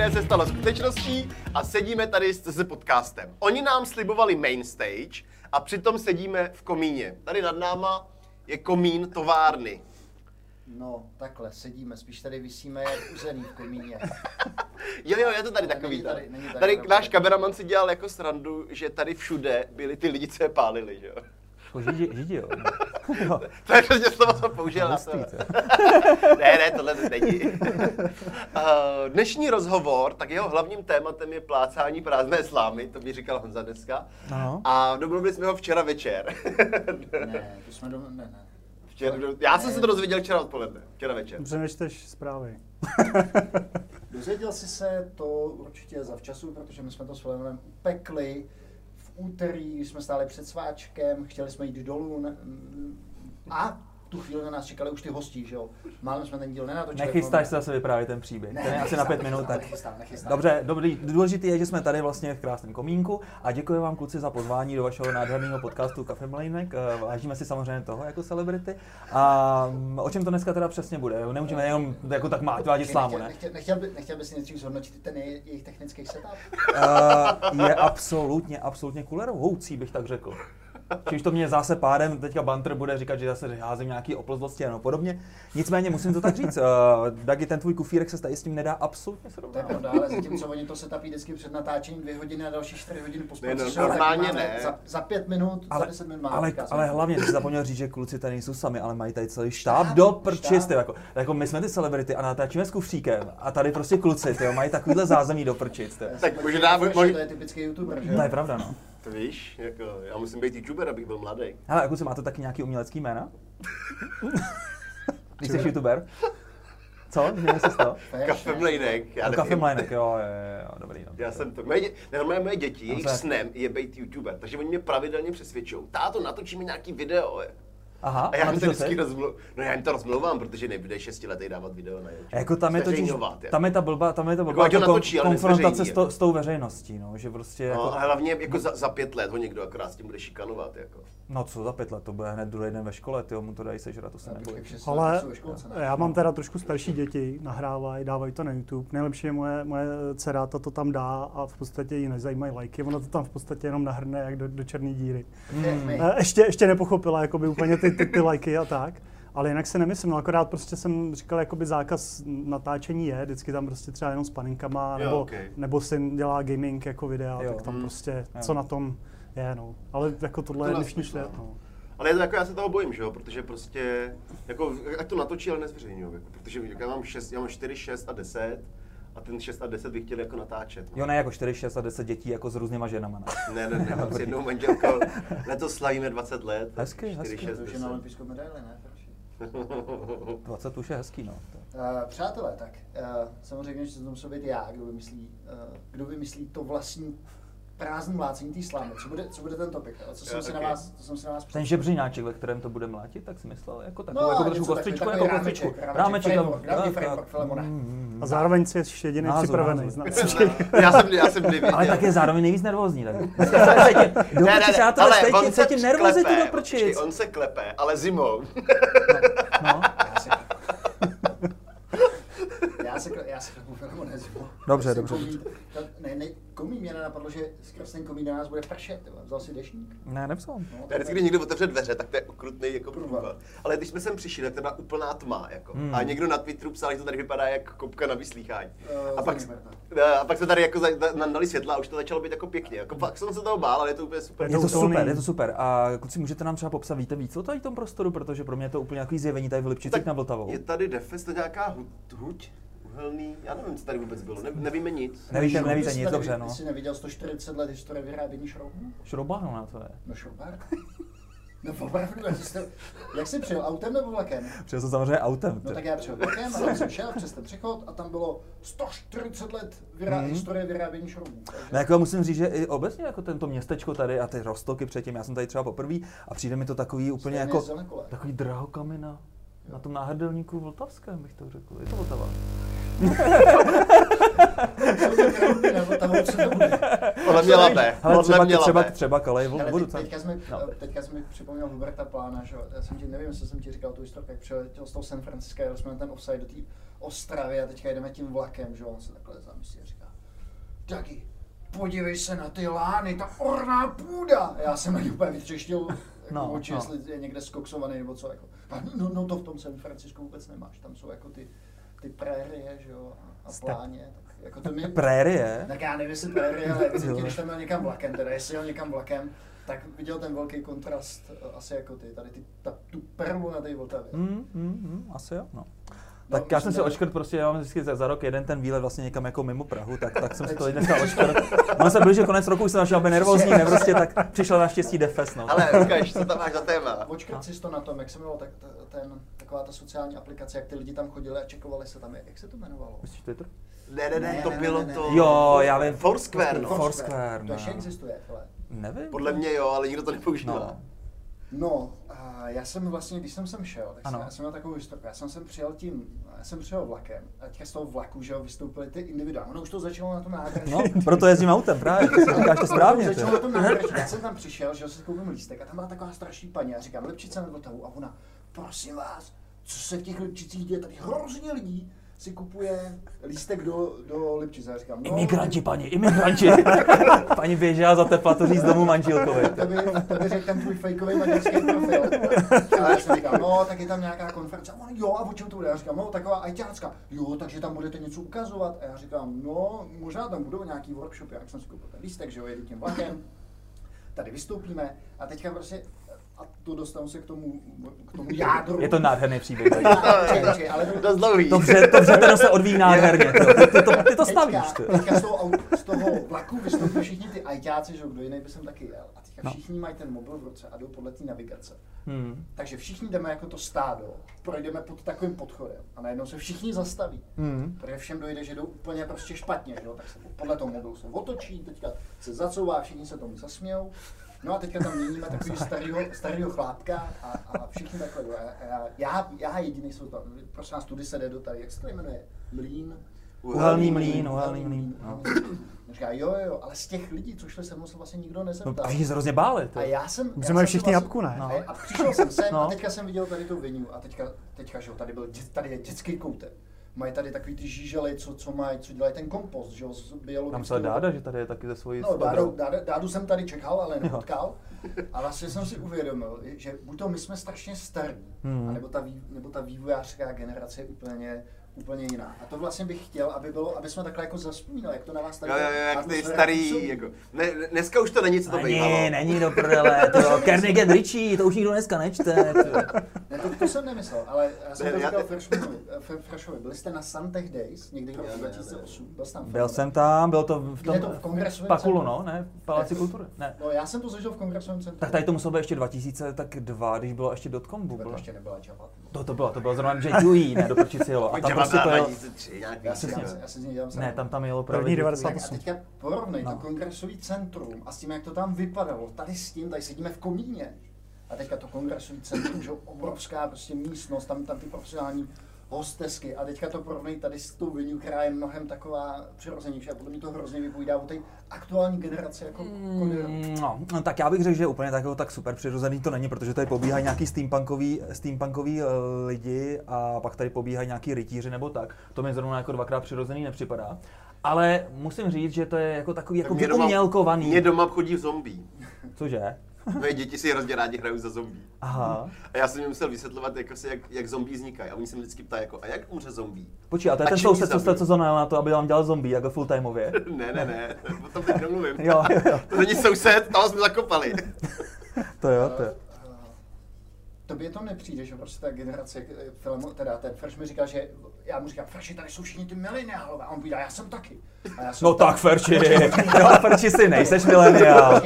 které se stalo skutečností a sedíme tady s s podcastem. Oni nám slibovali main stage a přitom sedíme v komíně. Tady nad náma je komín továrny. No, takhle, sedíme, spíš tady vysíme jak uzený v komíně. Jo, jo, je to tady Ale takový. není Tady, není tady tady náš kameraman si dělal jako srandu, že tady všude byli ty lidi, co je pálili, že jo. Jako židi, židi jo. jo. To je přesně slovo, co použil na Hustý, ne, ne, tohle to není. Uh, Dnešní rozhovor, tak jeho hlavním tématem je plácání prázdné slámy, to mi říkal Honza dneska. Ano. A domluvili jsme ho včera večer. Ne, to jsme doma, ne, ne. včera, já jsem se to dozvěděl včera odpoledne, včera večer. Přenečteš zprávy. Dozvěděl jsi se to určitě za včasu, protože my jsme to s upekli úterý, když jsme stáli před sváčkem, chtěli jsme jít dolů a tu chvíli na nás čekali už ty hostí, že jo. Málem jsme ten díl nenatočili. Nechystáš se zase vyprávět ten příběh. Ne, ten je asi na pět minut, tak... nechystám, nechystám. Dobře, dobrý. Důležité je, že jsme tady vlastně v krásném komínku a děkuji vám kluci za pozvání do vašeho nádherného podcastu Cafe Mlejnek. Eh, Vážíme si samozřejmě toho jako celebrity. A mm, o čem to dneska teda přesně bude? Nemůžeme jenom jako tak mát vádět slámu, ne? nechtěl, nechtěl, by, nechtěl bys si nejdřív zhodnotit ten jej- jejich technický setup? Uh, je absolutně, absolutně kulerouhoucí, bych tak řekl. Když to mě zase pádem, teďka Banter bude říkat, že zase házím nějaký oplzlosti a no podobně. Nicméně musím to tak říct, uh, Dagi, ten tvůj kufírek se tady s tím nedá absolutně je srovnávat. pravda, ale zatímco oni to setupí vždycky před natáčením dvě hodiny a další čtyři hodiny po Ne, no, normálně ne. Za, za pět minut, Ale, za deset minut máme ale, ale hlavně jsi zapomněl říct, že kluci tady nejsou sami, ale mají tady celý štáb Štáb, do prčisty. Jako, jako my jsme ty celebrity a natáčíme s kufříkem a tady prostě kluci tyjo, mají takovýhle zázemí do prčic. Tak možná, Mož... mož, To je typický youtuber, že? To je pravda, no. To víš, jako, já musím být youtuber, abych byl mladý. Hele, kluci, máte taky nějaký umělecký jména? Když jsi youtuber? Co? Že se to? Kafe ne? mlejnek, já No, kafe nevím. mlejnek, jo, jo, jo, dobrý. No. Já jsem to. Moje, dě, ne, moje, moje děti, jejich snem je být youtuber, takže oni mě pravidelně přesvědčují. Táto, natočíme nějaký video. Je. Aha, A já jim to vždycky jsi? rozmlu... No já jim to rozmluvám, protože nebude šestiletý dávat video na YouTube. Jako tam je je. tam je ta blbá, tam je ta Jako blbá ho jako natočí, konfrontace s, to, jako. s tou veřejností, no, že prostě jako, No a hlavně jako za, za, pět let ho někdo akorát s tím bude šikanovat. Jako. no co za pět let, to bude hned druhý den ve škole, ty mu to dají sežrat, to se nebojím. Ale já mám teda trošku starší děti, nahrávají, dávají to na YouTube. Nejlepší je moje, moje dcera, ta to tam dá a v podstatě ji nezajímají lajky, ona to tam v podstatě jenom nahrne jak do, do černé díry. My. Eh, Ještě, ještě nepochopila jakoby úplně ty, ty, ty lajky a tak. Ale jinak se nemyslím, no akorát prostě jsem říkal, jakoby zákaz natáčení je, vždycky tam prostě třeba jenom s paninkama, Jo, nebo, okej. nebo syn dělá gaming jako videa, Jo, tak tam hm. prostě, jo. co na tom je, no. Ale jako tohle je Tohle dnešní svět, no. Ale je to jako, já se toho bojím, že jo, protože prostě, jako, ať to natočí, ale nezveřejňují, jako, protože já mám, 6, já mám 4, 6 a 10 a ten 6 a 10 bych chtěl jako natáčet. Jo, ne jako 4, 6 a 10 dětí jako s různýma ženama, ne? Ne, ne, ne, mám s jednou manželkou, letos slavíme 20 let. Hezky, 4, hezky. 6, To už je 10. na olympijskou medaili, ne? Ferši? 20 už je hezký, no. Uh, přátelé, tak uh, samozřejmě, že to musel být já, kdo vymyslí, uh, kdo vymyslí to vlastní prázdný mlácení té slámy. Co bude, co bude ten topik? Co jsem, Já si na vás, co jsem si na vás Ten žebřínáček, ve kterém to bude mlátit, tak si myslel, jako takovou, No, jako trošku takový jako kostičku. rámeček. Filemone. Mm, A zároveň si jsi jediný Názor, připravený. názor. Já jsem, já jsem nevěděl. Ale tak je zároveň nejvíc nervózní, tak. Do prčic, já to ale cítím, on se cítím nervozitu klepe, do prčic. on se klepe, ale zimou. No, Já se, já se, já se tomu filmu nezvu. Dobře, Prostě dobře, Komín, mě nenapadlo, že skrz ten komín na nás bude pršet. tyhle. Vzal si dešník? ne, nepsal. No, To je vždycky, když někdo otevře dveře, tak to je okrutný jako průvad. Ale když jsme sem přišli, tak to byla úplná tma. Jako. Hmm. A někdo na Twitteru psal, že to tady vypadá jak kopka na vyslýchání. Eh, a, pak, a pak se tady jako nadali světla a už to začalo být jako pěkně. Jako fakt jsem se toho bál, ale je to úplně super. Je to super, je to super. A kluci, můžete nám třeba popsat, víte víc o tady tom prostoru, protože pro mě je to úplně nějaký zjevení tady v Lipčicích nad Vltavou. je tady Defest, to nějaká huť, huť, uhelný, já nevím, co tady vůbec bylo, ne, nevíme nic. Nevíte, nevíte nic, dobře, no. Ty jsi neviděl 140 let historie vyrábění šroubů? Šroubáno na to je. No šroubár. No opravdu, jak jsi, přijel autem nebo vlakem? Přijel jsem samozřejmě autem. No tak já přijel vlakem a tam jsem šel přes ten přechod a tam bylo 140 let vyrá- Mhm. historie vyrábění šroubů. Takže- No jako musím říct, že i obecně jako tento městečko tady a ty roztoky předtím, já jsem tady třeba poprvé a přijde mi to takový úplně Stejně jako zelenkolé. takový drahokamina na tom náhrdelníku vltavském, bych to řekl. Je to Vltava. Podle mě labe. Ale Podle třeba, mě třeba, třeba kalej Ale vodu. teď, teďka, jsme, No. teďka jsme připomněl Huberta Plána, že jo. já jsem ti, nevím, jestli jsem ti říkal tu historku, jak přiletěl z toho San Francisca, jeli jsme na ten offside do té Ostravy a teďka jedeme tím vlakem, že jo, on se takhle zamyslí a říká, Taky, podívej se na ty lány, ta orná půda. A já jsem na úplně vytřeštil jako No, no, oči, no. jestli je někde skoksovaný nebo co. Jako. No, no, to v tom San Francisku vůbec nemáš, tam jsou jako ty, ty prérie, že jo, a, Step. pláně. Tak jako to mi, Prérie? tak já nevím, jestli prérie, ale když tam měl někam vlakem, teda jestli jel někam vlakem, tak viděl ten velký kontrast eh, asi jako ty, tady ty, ta, tu perlu na té Vltavě. Mm, mm, mm, asi jo, no. No, Tak já jsem si očkrt prostě, já mám vždycky za, za rok jeden ten výlet vlastně někam jako mimo Prahu, tak, tak jsem si to dneska očkrt. On se blížil konec roku, už jsem našel, aby nervózní, ne, prostě, tak přišel naštěstí Defes, no. Ale ukáž, co tam máš za téma. Očkrt si to na tom, jak se jmenovalo tak, ta- ten, taková ta sociální aplikace, jak ty lidi tam chodili a čekovali se tam, jak se to jmenovalo? Myslíš Twitter? Ne, ne, ne, Ne, to ne, bylo ne, ne. to... Jo, já vím. Foursquare, no. Foursquare, To no. ještě existuje, ale. Nevím. Podle mě jo, ale nikdo to nepoužívá. No. No, a já jsem vlastně, když jsem sem šel, tak jsem, já jsem měl takovou historii. Já jsem sem přijel tím, já jsem přijel vlakem a teďka z toho vlaku, že jo, vystoupily ty individuální. Ono už to začalo na tom nádraží. No, proto jezdím autem, právě, to říkáš to správně. ty. Začalo na tom nádraží. Já jsem tam přišel, že jo, si koupím lístek a tam byla taková strašná paní. Já říkám, Lipčice nebo Vltavu a ona, prosím vás, co se v těch Lipčicích děje, tady hrozně lidí si kupuje lístek do, do Lipčice. Já říkám, no, Imigranti, paní, imigranti. paní běžela za tepla to říct domů manželkovi. to by, řekl ten tvůj fejkový maďarský profil. A já jsem říkal, no, tak je tam nějaká konference. A on, jo, a o čem to bude? Já říkám, no, taková ajťácká. Jo, takže tam budete něco ukazovat. A já říkám, no, možná tam budou nějaký workshopy. Jak jsem si koupil ten lístek, že jo, jedu tím vlakem. Tady vystoupíme a teďka prostě, a to dostanu se k tomu, k tomu jádru. Je to nádherný příběh. Ale to, Dost dlouhý. Dobře, dobře, ten se odvíjí nádherně. Ty, ty, to, ty to stavíš. Ty. Teďka, teďka z, toho, z toho vlaku vystoupí všichni ty ajťáci, že kdo jiný by jsem taky jel. A teďka No. všichni mají ten mobil v ruce a jdou podle té navigace. Hmm. Takže všichni jdeme jako to stádo, projdeme pod takovým podchodem a najednou se všichni zastaví. Hmm. Protože všem dojde, že jdou úplně prostě špatně, že jo? tak se podle toho mobilu se otočí, teďka se zacouvá, všichni se tomu zasmějou. No a teďka tam měníme takový starýho, starýho chlápka a, a všichni takhle Já, já, já jediný jsem tam, prosím nás, tudy se jde do tady, jak se to jmenuje? Mlín? Uhelný mlín, uhelný mlín. No. Říká, jo, jo, ale z těch lidí, co šli se mnou, se vlastně nikdo No, nezeptal. všichni se hrozně báli. A já jsem... My já jsme všichni vlastně- jabku, ne? No. A, a přišel jsem sem No. a teďka jsem viděl tady tu vinu a teďka, teďka že jo, tady, byl, tady je dětský koutek. Mají tady takový ty žížely, co, co mají, co dělají ten kompost, že jo, z Tam biologického... se dáda, že tady je taky ze svojí No, dádu, dádu, dádu, jsem tady čekal, ale nepotkal. A vlastně jsem si uvědomil, že buď to my jsme strašně starý, Hmm. anebo ta, vý, nebo ta vývojářská generace je úplně, úplně jiná. A to vlastně bych chtěl, aby bylo, aby jsme takhle jako zaspomínali, jak to na vás tady Jo, jo, jo, jak ty starý, jako, ne, dneska už to není, co to bývalo. Není, není do prdele, to Carnegie Ritchie, to už nikdo dneska nečte. Ne, to, to jsem nemyslel, ale já jsem Ne, to já říkal te- Freshmanovi. eh, Freshovi. Byli jste na Santech Days někdy roku ne, ne, 2008? Byl jsi tam? Byl jsem tam, byl to v Kde je tom to, v kongresovém Pakulu, centru? no, ne? V Paláci kultury, ne. No, já jsem to zažil v kongresovém centru. Tak tady to muselo být ještě 2000, tak dva, když bylo ještě dotcom To bubble. ještě nebyla Java. To, to bylo, to bylo zrovna JQE, ne, do prčici jelo. A tam prostě to jelo, 2003, nějak Já si, víc, já, já si z něj dělám ne, tam tam jelo První právě 98. A teďka porovnej No. to kongresový centrum a s tím, jak to tam vypadalo. Tady s tím, tady sedíme v komíně. A teďka to kongresový centrum, že jo, obrovská prostě místnost, tam, tam ty profesionální hostesky. A teďka to porovnej tady s tou venue, která je mnohem taková přirozenější. A podle mě to hrozně vypovídá o té aktuální generaci jako mm. No, no, tak já bych řekl, že úplně tak, tak super přirozený to není, protože tady pobíhají nějaký steampunkový, steampunkový eh, lidi a pak tady pobíhají nějaký rytíři nebo tak. To mi zrovna jako dvakrát přirozený nepřipadá. Ale musím říct, že to je jako takový jako Mě doma- vyumělkovaný. Mě doma chodí zombie. Cože? Moje děti si hrozně rádi hrajou za zombie. Aha. A já jsem jim musel vysvětlovat, jako se, jak, jak zombie vznikají. A oni se mě vždycky ptají, jako, a jak umře zombie? Počkej, a to je A ten soused, co jste co zonal na to, aby vám dělal zombie, jako full timeově. ne, ne, ne, o tom teď nemluvím. Jo, jo, jo. To není soused, toho jsme zakopali. To jo, to jo. Tobě to nepřijde, že prostě ta generace eh, filmu, teda ten Fresh mi říkal, že já mu říkám, Freshi, tady jsou všichni ty mileniálové. A on povídá, já jsem taky. A já jsem No tam- tak Ferči, jo Ferči si nejseš mileniál.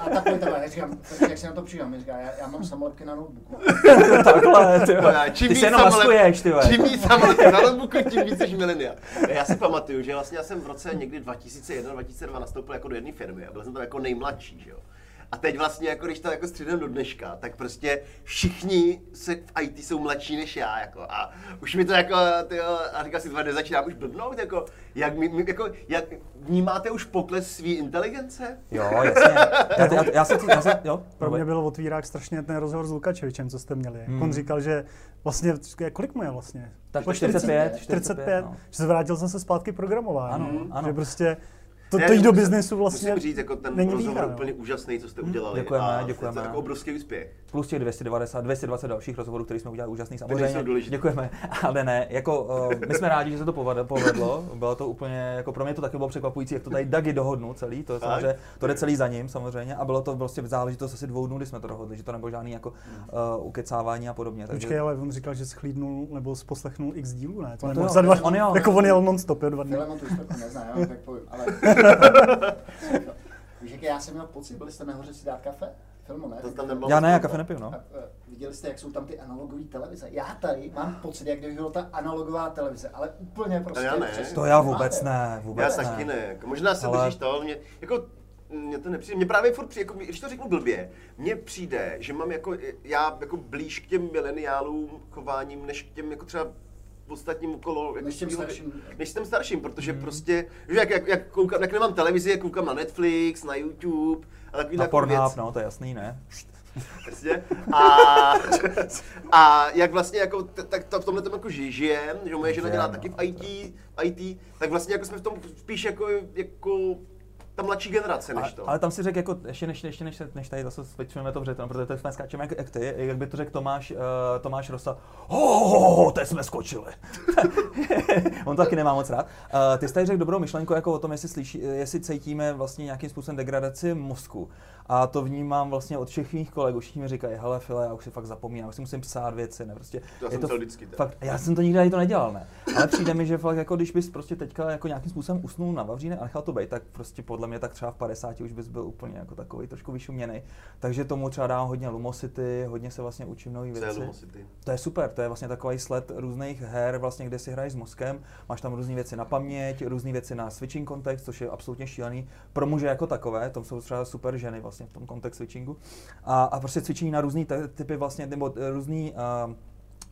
A, a takhle, já říkám, Freši, jak si na to přijde? Mi říká, já, já mám samolepky na notebooku. Takhle, ty No, čím Ty se jenom samolep- maskuješ, ty vole. Čím víc samolep na notebooku, tím víc jsi milenia. Já si pamatuju, že vlastně já jsem v roce někdy 2001-2002 nastoupil jako do jedné firmy a byl jsem tam jako nejmladší, že jo. A teď vlastně, jako když to jako střídám do dneška, tak prostě všichni se v IT jsou mladší než já, jako. A už mi to jako, tyjo, a říkal si, dva nezačínám už blbnout, jako, jak, mi, mi- jako, jak vnímáte už pokles své inteligence? Jo, jasně. Já, já, já, se, já se, jo, Pro mě promiň. byl otvírák strašně ten rozhovor s Lukačevičem, co jste měli. Hmm. On říkal, že vlastně, kolik mu je vlastně? Tak Po 45, 45, no. že se vrátil zase zpátky programování. Ano, ano. Že prostě to, Ne, to jít do biznesu vlastně Musím říct, jako ten není rozhovor výhra, úplně úžasný, co jste udělali. Děkujeme, a děkujeme. To je jako obrovský úspěch. Plus těch 290, 220 dalších rozhovorů, které jsme udělali úžasný samozřejmě. Děkujeme. Ale ne, jako uh, my jsme rádi, že se to povedlo, povedlo. Bylo to úplně, jako pro mě to taky bylo překvapující, jak to tady Dagi dohodnul celý, to, je samozřejmě, to jde celý za ním samozřejmě. A bylo to prostě záležitost asi dvou dnů, kdy jsme to dohodli, že to nebylo žádný jako uh, ukecávání a podobně. Takže... Počkej, ale on říkal, že schlídnul nebo poslechnul x dílů, ne? To No to jo, za dva, on jo. Jako on jel non-stop, jo, dva dny. Filemon tu historiku nezná, já vám tak povím, ale... Víš, jak já jsem měl pocit, byli jste nahoře si dát kafe? Filmo, ne? To tam nebylo Já ne, já kafe nepiju, no. A, eh, viděli jste, jak jsou tam ty analogové televize? Já tady mám pocit, jak kdyby byla ta analogová televize, ale úplně prostě já ne. přesně. To já vůbec ne, Já vůbec ne. taky ne. Jako, možná se Ale- držíš to, mě, jako, mě to nepřijde, mě právě furt přijde, jako, když to řeknu blbě, mně přijde, že mám jako, já jako blíž k těm mileniálům chováním, než k těm jako třeba ostatním okolo. Jako Než svýho- starším. Než těm starším, protože Mhm. prostě, že jak, jak, jak, koukám, jak nemám televizi, jak koukám na Netflix, na YouTube a takový Na jako Pornhub, věc. no, to je jasný, ne? Přesně. A, a jak vlastně jako, t- tak to v tomhle tom jako ži- žijem, že moje žena dělá no, taky v je IT, v IT, tak vlastně jako jsme v tom spíš jako, jako ta mladší generace než to. ale tam si řekl, jako, ještě než, ještě než, než tady zase switchujeme to břetem, protože teď jsme skáčeme jak, jak, ty, jak by to řekl Tomáš, uh, Tomáš Rosa, ho, ho, ho, teď jsme skočili. On to taky nemá moc rád. Uh, ty jsi tady řekl dobrou myšlenku jako o tom, jestli, slyší, jestli cítíme vlastně nějakým způsobem degradaci mozku. A to vnímám vlastně od všech mých kolegů. Všichni mi říkají, hele File, já už si fakt zapomínám, už si musím psát věci, ne, prostě. To já je jsem to vždycky tak. Fakt, já jsem to nikdy ani to nedělal, ne. Ale přijde mi, že fakt jako když bys prostě teďka jako nějakým způsobem usnul na Vavříne a nechal to být, tak prostě podle mě tak třeba v 50 už bys byl úplně jako takový trošku vyšuměný. Takže tomu třeba dám hodně Lumosity, hodně se vlastně učím je věci. Lumosity? To je super, to je vlastně takový sled různých her, vlastně, kde si hraješ s mozkem, máš tam různé věci na paměť, různé věci na switching kontext, což je absolutně šílený. Pro muže jako takové, to jsou třeba super ženy vlastně v tom kontext switchingu. A, a prostě cvičení na různé typy vlastně, nebo různé uh,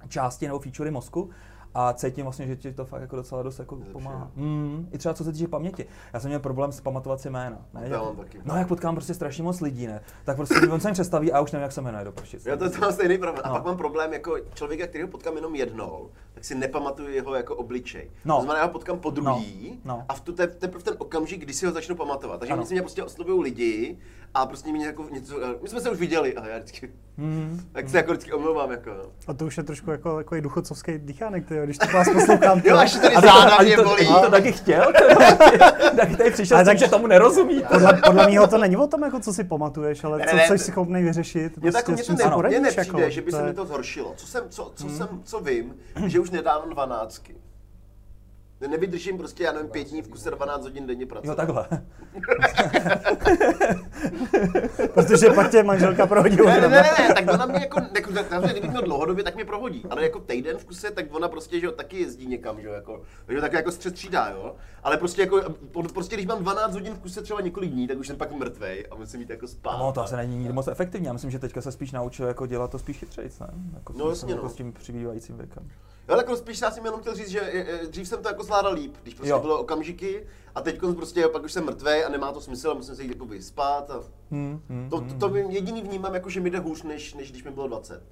části nebo featurey mozku a cítím vlastně, že ti to fakt jako docela dost jako pomáhá. Mm, I třeba co se týče paměti. Já jsem měl problém s pamatovat si jména. Ne? Já mám taky. No jak potkám prostě strašně moc lidí, ne? Tak prostě on se mi představí a už nevím, jak se jmenuje do prčic. Já to, to mám stejný problém. A No. pak mám problém jako člověka, kterého potkám jenom jednou, tak si nepamatuju jeho jako obličej. No. To znamená, já ho potkám po druhý No, no. a v tu, te, teprve v ten okamžik, kdy si ho začnu pamatovat. Takže Ano. mě prostě oslovují lidi a prostě mě jako něco, my jsme se už viděli a já vždycky, Mm, tak se jako vždycky omlouvám jako. no. A to už je trošku jako takový duchocovský dýchánek, tyjo, když to vás poslouchám. Jo, až tady A záda to, mě to, bolí. to, to taky chtěl? tak tady přišel Ale s tím, tak- že tomu nerozumí. Podle, podle mého to není o tom, jako co si pamatuješ, ale Ne, co ne, jsi schopný vyřešit. Mně tak prostě mě s to nepřijde, jako, že by se je- mi to zhoršilo. Co jsem, co, co jsem, co vím, že už nedávám dvanáctky. Nevydržím prostě, já nevím, pět dní v kuse 12 hodin denně pracovat. Jo, takhle. Protože pak tě manželka prohodí Ne, ne, ne, ne, tak ona mě jako, jako takže kdybych měl dlouhodobě, tak mě prohodí. Ale jako týden v kuse, tak ona prostě, že jo, taky jezdí někam, že jo, jako, takže tak jako střed třídá, jo. Ale prostě jako, prostě když mám 12 hodin v kuse třeba několik dní, tak už jsem pak mrtvej a musím jít jako spát. No, to asi není nikdy moc efektivní. Já myslím, že teďka se spíš naučil jako dělat to spíš chytřejc, ne? Jako, No, s- jasně, jako no. s tím přibývajícím věkem. Jo, ale jako spíš já jsem jenom chtěl říct, že e, e, dřív jsem to jako zvládal líp, když prostě Jo. bylo okamžiky a teď prostě pak už jsem mrtvej a nemá to smysl a musím se jít jako vyspat a Hmm, hmm, to, hmm. to, to vím, jediný vnímám jako, že mi jde hůř, než, než když mi bylo 20.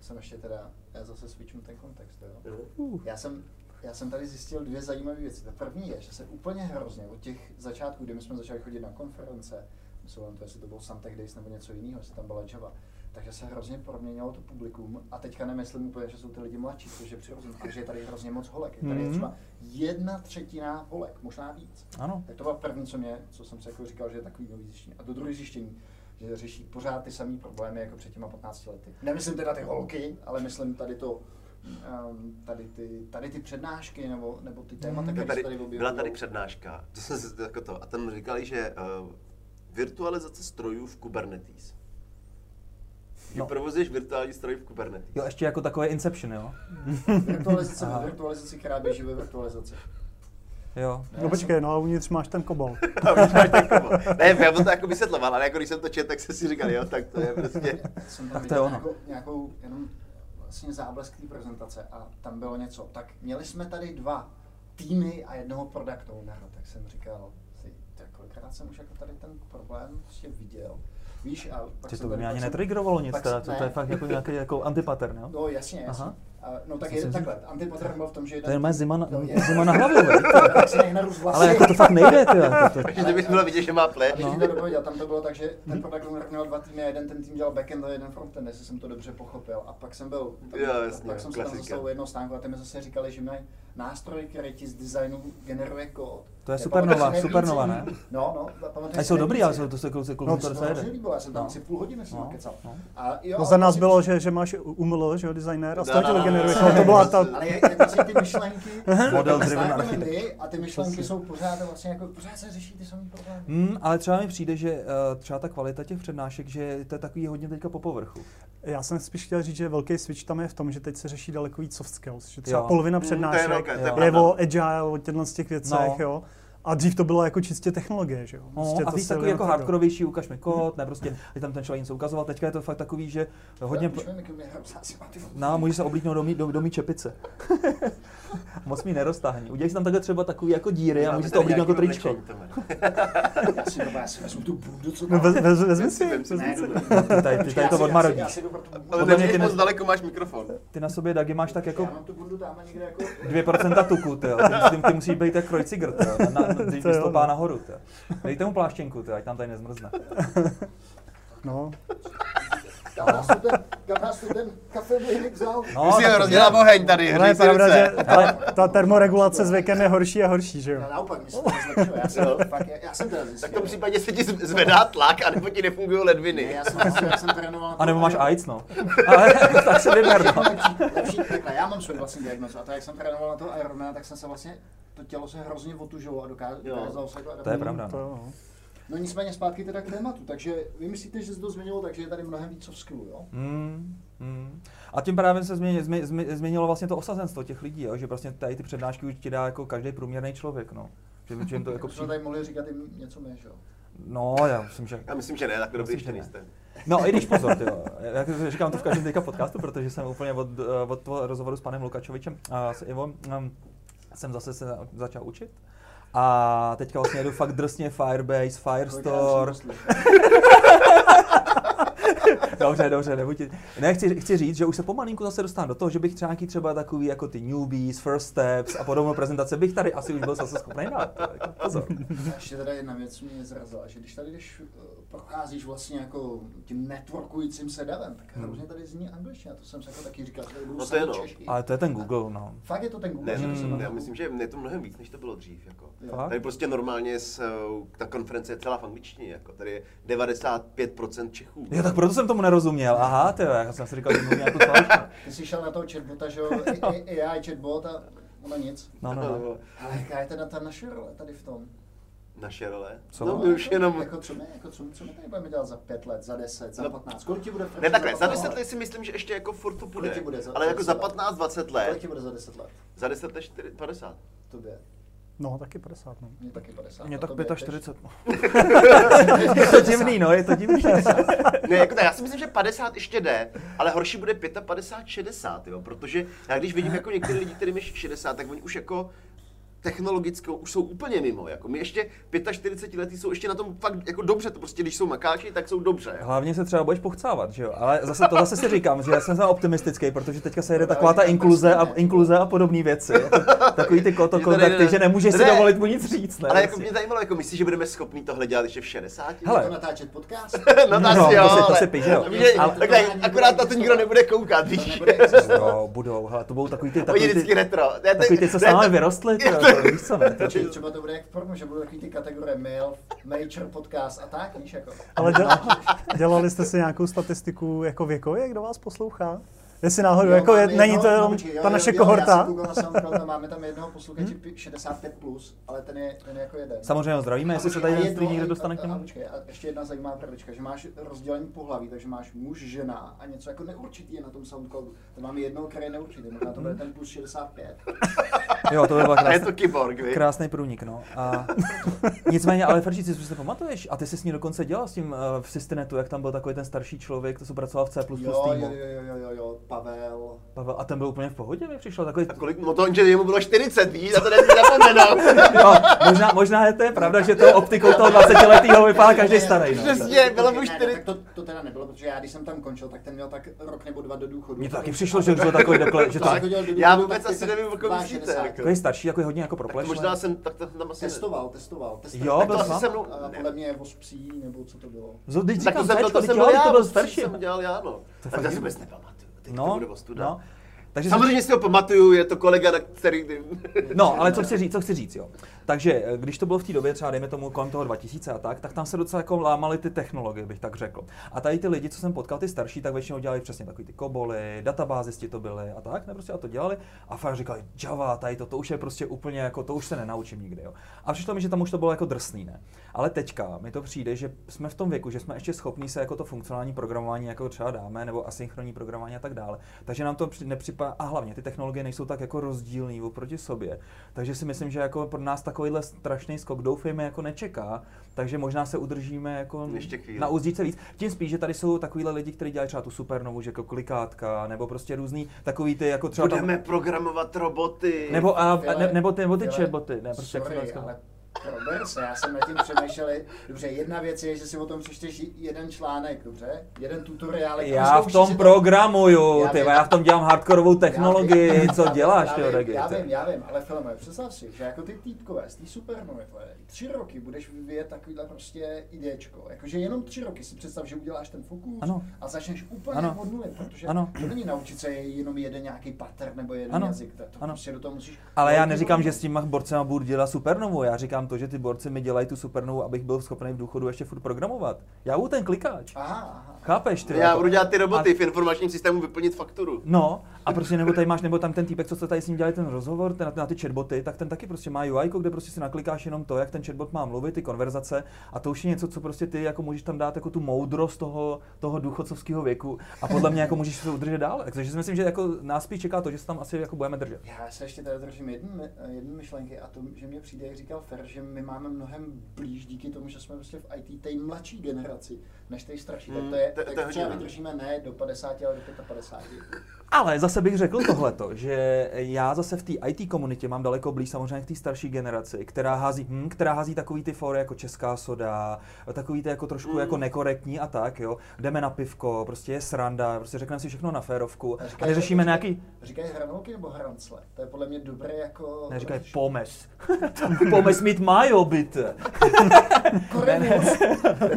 Jsem ještě teda, já zase switchnu ten kontext, jo. Uh. Já jsem, já jsem tady zjistil dvě zajímavé věci. Ta první je, že se úplně hrozně od těch začátků, kdy my jsme začali chodit na konference, myslím, to, jestli to byl Santec Days nebo něco jiného, jestli tam byla Java, takže se hrozně proměnilo to publikum a teďka nemyslím úplně, že jsou ty lidi mladší, což je přirozené, ale že je tady hrozně moc holek. Je tady Mhm. třeba jedna třetina holek, možná víc. Ano. Tak to bylo první, co mě, co jsem si jako říkal, že je takový nový zjištění. A to druhé zjištění, že řeší pořád ty samé problémy jako před těma 15 lety. Nemyslím teda ty holky, ale myslím tady to, um, tady, ty, tady ty přednášky nebo, nebo ty témata, které Tady, se tady objevují. byla tady přednáška, to jsem si jako to, a tam říkali, že uh, virtualizace strojů v Kubernetes. Že No. provozuješ virtuální stroj v Kubernetes. Jo, ještě jako takové Inception, jo? Virtualizace ve virtualizaci, která běží ve virtualizaci. Jo. No počkej, no a uvnitř máš ten kobol. A máš ten kobo. Ne, já to jako vysvětloval, ale jako když jsem to četl, tak jsem si říkal, jo, tak to je prostě... jsem tam Tak to viděl je ono. nějakou, nějakou jenom vlastně záblesk té prezentace a tam bylo něco. Tak měli jsme tady dva týmy a jednoho product ownera, tak jsem říkal, si, tak kolikrát jsem už jako tady ten problém prostě viděl. Víš, a pak jsem to by mě ani netriggerovalo nic, teda, to, to je ne. fakt jako nějaký jako antipattern, jo? No jasně, jasně. Aha. A, no tak je takhle, antipattern byl v tom, že To jeden... je moje zima na, No, je. zima na hlavě, tak si. Ale jako to fakt nejde, ty. To, to, Že to bys bylo vidět, že má ple. Abych No. to dopověděl, tam to bylo tak, že ten product owner měl dva týmy a jeden ten tým dělal backend a jeden frontend, jestli jsem to dobře pochopil. A pak jsem byl, tam, Jo, jasně, pak jsem se tam zastavil u jednoho stánku a ty mi zase říkali, že mají nástroj, který ti z designu generuje kód. To je supernova, supernova, ne? No, no, a jsou dobrý, ale jsou to se kluci, No, kluci to to se jede. líbilo, já jsem tam No. asi půl hodiny jsem No, kecal. no. A jo, No ale za nás bylo, že, že máš UML, že jo, designer, a z No, toho no, ti no, generuje no, kód. no, To byla no, ta... no, Ale vlastně ty myšlenky, Model driven my a ty myšlenky jsou pořád vlastně jako, pořád se řeší ty samé problémy. Hmm, ale třeba mi přijde, že uh, třeba ta kvalita těch přednášek, že to je takový hodně teďka po povrchu. Já jsem spíš chtěl říct, že velký switch tam je v tom, že teď se řeší daleko víc soft skills. Že třeba Jo. polovina Mm, to je přednášek velké, je je o agile, o těchto z těch věcech, No. jo. A dřív to bylo jako čistě technologie, že jo. No, Prostě a to víc takový jako hardkorovější, ukaž mi kód, ne prostě, je tam ten člověk něco ukazoval, teďka je to fakt takový, že hodně, no, může se oblíknout do mý, do, do mý čepice. Moc mi neroztáhní. Udělej si tam takhle třeba takový jako díry a můžeš to oblíknout jako tričko. Já si dobrá, já si vezmu tu bundu, co No, tam. vez, vez, vezmi si. Vem si, Ne, vem si. dobrý. Ty tady, ty tady to odmarodíš. Ale nevím, ty moc daleko máš mikrofon. Ty na sobě, Dagi, máš tak jako Já mám tu bundu tam někde jako... 2% tuku, ty, jo. Ty, ty, musíš být jak krojcigr, ty, když no. nahoru. Ty. Dejte mu pláštěnku, ty, ať tam tady nezmrzne. No, Kam nás tu ten, kam nás tu ten kafe mlýnek vzal? No, Musíme tak- rozdělat oheň tady, ale je hřej si pravda, že ruce. ta, termoregulace s věkem je horší a horší, že jo. Já naopak, my jsme to zlepšili. Já jsem, Jo. fakt, já, já jsem teda Tak zjistil. v tom případě se ti zvedá tlak, anebo ti nefungují Ne, ledviny. já jsem, zjistil, já jsem trénoval A nebo máš AIDS, no. Ale tak se vyber, no. Lepší, takhle, já mám svůj vlastní diagnozu a to, jak jsem trénoval na to Ironmana, tak jsem se vlastně, to tělo se hrozně otužilo a dokázalo se To je pravda. To, No. No. Nicméně zpátky teda k tématu, takže vy myslíte, že se to změnilo, takže je tady mnohem víc soft skillů, jo? Mm, mm. A tím právě se změnilo, změnilo vlastně to osazenstvo těch lidí, jo? že prostě tady ty přednášky už ti dá jako každý průměrný člověk. No. Že, že jim to jako přijde. tady mohli říkat jim něco my, že jo? No, já myslím, že... Já myslím, že ne, tak dobrý ještě že ne. nejste. No, i když pozor, jo. Jak říkám to v každém teďka podcastu, protože jsem úplně od, od toho rozhovoru s panem Lukačovičem a s Ivom um, jsem zase se začal učit. A teďka vlastně jedu fakt drsně Firebase, Firestore. Kolikrát jsem to slyšel? Dobře, dobře, nebuď. Ne, chci, chci říct, že už se pomalinku zase dostanu do toho, že bych třeba nějaký třeba takový jako ty newbies, first steps a podobnou prezentace bych tady asi už byl zase schopný dát. jako Pozor. Ještě teda jedna věc mě zrazila, že když tady když eh, procházíš vlastně jako tím networkujícím se davem, tak Hmm. hrozně tady zní angličtina, to jsem si jako taky říkal, že No to je no. Češi. Ale to je ten Google, no. Fakt je to ten Google, Ne, že to se Mm. na já myslím, že je to mnohem víc, než to bylo dřív. Jako. Fakt? Tady prostě normálně s, eh, ta konference je celá v angličtině. Jako. Tady je 95% Čechů. Jo, tak proto jsem tomu nerozuměl. Aha, ty, já jsem si říkal, že mluví nějakou. Ty jsi šel na toho chatbota, že jo, A- A- AI chatbot a ono nic. No, no, no. Ale jaká je teda ta naše role tady v tom? Naše role. Co? No, my už jako, jenom... Jako co my, jako co, co my tady budeme dělat za pět let, za deset, za No. patnáct? Kolik ti bude Ne takhle, za 15 10 let si myslím, že ještě jako furt to bude. Kolik ti bude za- ale jako za 10 let? 15-20 Kolik let. ti bude za deset let? Za 10 let 4, 50. Tobě. No taky 50, no. Mně taky 50. Mně a tak tobě 45. no. je to divný, no, je to divný. Ne, jako tak, já si myslím, že 50 ještě jde, ale horší bude 55, 60, jo, protože já když vidím jako některé lidi, kterým je 60, tak oni už jako technologickou už jsou úplně mimo. Jako my ještě 45 letí jsou ještě na tom fakt jako dobře, to prostě když jsou makáči, tak jsou dobře. Jo. Hlavně se třeba budeš pochcávat, že jo? Ale zase to zase si říkám, že já jsem optimistický, protože teďka se jede taková ta inkluze a, inkluze a podobné věci. Jako Takový ty koto kontakty, že nemůžeš si dovolit mu nic říct, ne? Ale jako Prostě. mě zajímalo, jako myslíš, že budeme schopni tohle dělat ještě v 60? Hele. Jako natáčet podcast? no, No, asi to jo, si- to si píš, jo. Akorát na to nikdo nebude koukat, víš. Jo, budou, hele, to budou takový ty, takový vždycky ty, retro. Ne, to- takový ty, co s ne, námi to- vyrostli, víš co, ne? To, Či- Třeba to bude jak v pornu, že budou takový ty kategorie mail, major, podcast a tak, víš jako. Ale děla, dělali jste si nějakou statistiku jako věkově, kdo vás poslouchá? Jestli náhodou, Jo, jako je, není to no, jenom počkej, ta jo, naše jo, Já kohorta. na SoundCloudu, máme tam jednoho posluchače pi- 65+, plus, ale ten je, ten je jako jeden. Samozřejmě ho zdravíme, jestli se tady a jedno- někdo a- dostane k a- a němu. počkej, a ještě jedna zajímavá perlička, že máš rozdělení pohlaví, takže máš muž, žena a něco jako neurčitý je na tom SoundCloudu. To máme jednoho, který je neurčitý, možná to bude ten plus 65. Jo, to by byla A je to kyborg, krásný průnik, no. A nicméně, ale Ferčici, co si pamatuješ? A ty jsi s ní dokonce dělal s tím uh, v Systinetu, jak tam byl takový ten starší člověk, to co pracoval v C++ Jo, jo, týmu. jo, jo, jo, jo, jo, Pavel. Pavel, a ten byl úplně v pohodě, mi přišel takový... A kolik, no to, že jemu bylo 40, víš, a to nesmí zapomenout. No, možná, možná je to je pravda, že to optikou toho 20 letého vypadá každý starý. No. Přesně, bylo mu Ne, ne, 40. tak to, to teda nebylo, protože já když jsem tam končil, tak ten měl tak rok nebo dva do důchodu. Mně to taky přišlo, že už byl takový dokle, že to je Já vůbec asi nevím, o kom 62. myslíte. Jako. takový starší, jako hodně jako to proplešlý. možná jsem, tak to tam asi... Testoval, testoval. testoval. Jo, byl to asi snad. se mnou... A podle mě vospří, nebo co to bylo. Tak to jsem byl, to jsem byl já, to byl to starší. jsem dělal já, no. To já si je- vůbec nepamatuju, teď to No, bude ostuda. no. Takže Samozřejmě si ho pamatuju, je to kolega, na který... No, ale co chci říct, co chci říct, jo. Takže eh, když to bylo v té době, třeba dejme tomu kolem toho 2000 a tak, tak tam se docela jako lámaly ty technologie, bych tak řekl. A tady ty lidi, co jsem potkal, ty starší, tak většinou dělali přesně takový ty koboly, databázisti to byly a tak, ne prostě a to dělali. A fakt říkali, Java, tady to, to už je prostě úplně jako, to už se nenaučím nikdy, jo. A přišlo mi, že tam už to bylo jako drsný, ne. Ale teďka mi to přijde, že jsme v tom věku, že jsme ještě schopní se jako to funkcionální programování jako třeba dáme, nebo asynchronní programování a tak dále. Takže nám to při- nepřipadá, a hlavně ty technologie nejsou tak jako rozdílný oproti sobě. Takže si myslím, že jako pro nás takovýhle strašný skok doufejme jako nečeká, takže možná se udržíme jako Ještě chvíli. na uzdíce víc. Tím spíš, že tady jsou takovýhle lidi, kteří dělají třeba tu supernovu, že jako klikátka, nebo prostě různý takový ty jako třeba tam- Budeme programovat roboty. nebo, a, a ne, nebo ty, nebo ty chatboty, ne, prostě jak se to Sorry, dneska- ale prober se, já jsem nad tím přemýšlel. Dobře, jedna věc je, že si o tom přečteš jeden článek, dobře? Jeden tutoriál. Já v tom programuju, Já ty, vím. já v tom dělám hardkorovou Já technologii, vím, co já- děláš, já ty vím, Já vím, já vím, ale filme, představ si, že jako ty týpkové z té supernovy, vole, tři roky budeš vyvíjet takovýhle prostě idečko. Jakože jenom tři roky si představ, že uděláš ten fokus Ano. a začneš úplně Ano. od nuly, protože Ano. to není naučit se jenom jeden nějaký pattern nebo jeden Ano. jazyk, to, to Ano. prostě do toho musíš... Ale já neříkám, že s těma borcema budu dělat supernovu, já říkám to, že ty borci mi dělají tu supernovu, abych byl schopný v důchodu ještě furt programovat. Já budu ten klikáč. Aha, aha. Chápeš ty? Já budu dělat ty roboty A- v informačním systému vyplnit fakturu. No, a prostě nebo tady máš, nebo tam ten týpek, co se tady s ním dělali ten rozhovor, ten, na ty chatboty, tak ten taky prostě má UI, kde prostě si naklikáš jenom to, jak ten chatbot má mluvit, ty konverzace, a to už je něco, co prostě ty jako můžeš tam dát jako tu moudrost toho, toho důchodcovského věku a podle mě jako můžeš se udržet dál. Takže si myslím, že jako nás spíš čeká to, že se tam asi jako budeme držet. Já se ještě tady držím jedné jedny myšlenky a to, že mě přijde, jak říkal Fer, že my máme mnohem blíž díky tomu, že jsme prostě v IT té mladší generaci, než té starší. Hmm, tak to je, to- to tak je třeba vydržíme ne do 50, ale do 55. Ale zase bych řekl tohleto, že já zase v té IT komunitě mám daleko blíž samozřejmě k té starší generaci, která hází, hm, která hází takový ty fóry jako česká soda, takový ty jako trošku Mm. jako nekorektní a tak, jo. Jdeme na pivko, prostě je sranda, prostě řekneme si všechno na férovku a říkají- neřešíme říkají- nějaký, Říkají hranolky nebo hrancle? To je podle mě dobré jako... neříkají pomes. pomes mít majo, byte. Koremus.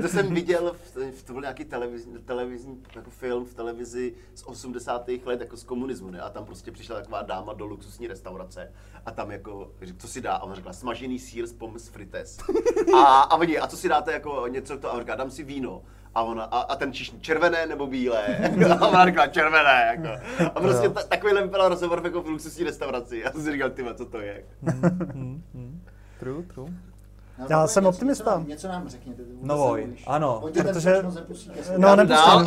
To jsem viděl, v, v to byl nějaký televizní, televizní jako film v televizi z 80. let jako z komunismu, ne? A tam prostě přišla taková dáma do luxusní restaurace a tam jako, co si dá? A ona řekla, smažený sír s pommes frites. A, a oni, a co si dáte jako něco to? A on říká, dám si víno. A, ona, a, a ten čišní, červené nebo bílé? A ona řekla, červené. Jako. A prostě ta, takovýhle vypadal rozhovor jako v luxusní restauraci. Já jsem si říkal, ty co to je? Hm, hm. True, true. No, Já jsem něco- optimista. Něco nám, něco nám řekněte. ty vůbec No voj, nemluvíš. ano, protože- No, nepustím,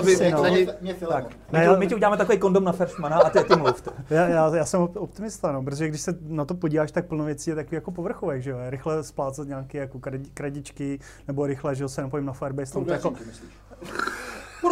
aby- no. Mě, mě Tak, my, Ne, ti, já- my ti uděláme takový kondom na Feršmana a ty, ty mluvte. Já, já, já jsem op- optimista, no, protože když se na to podíváš, tak plno věcí je takový jako povrchových, že jo, rychle splácet nějaké jako kredičky, nebo rychle, že jo, se napojím na Firebase, tam to jako, myslíš?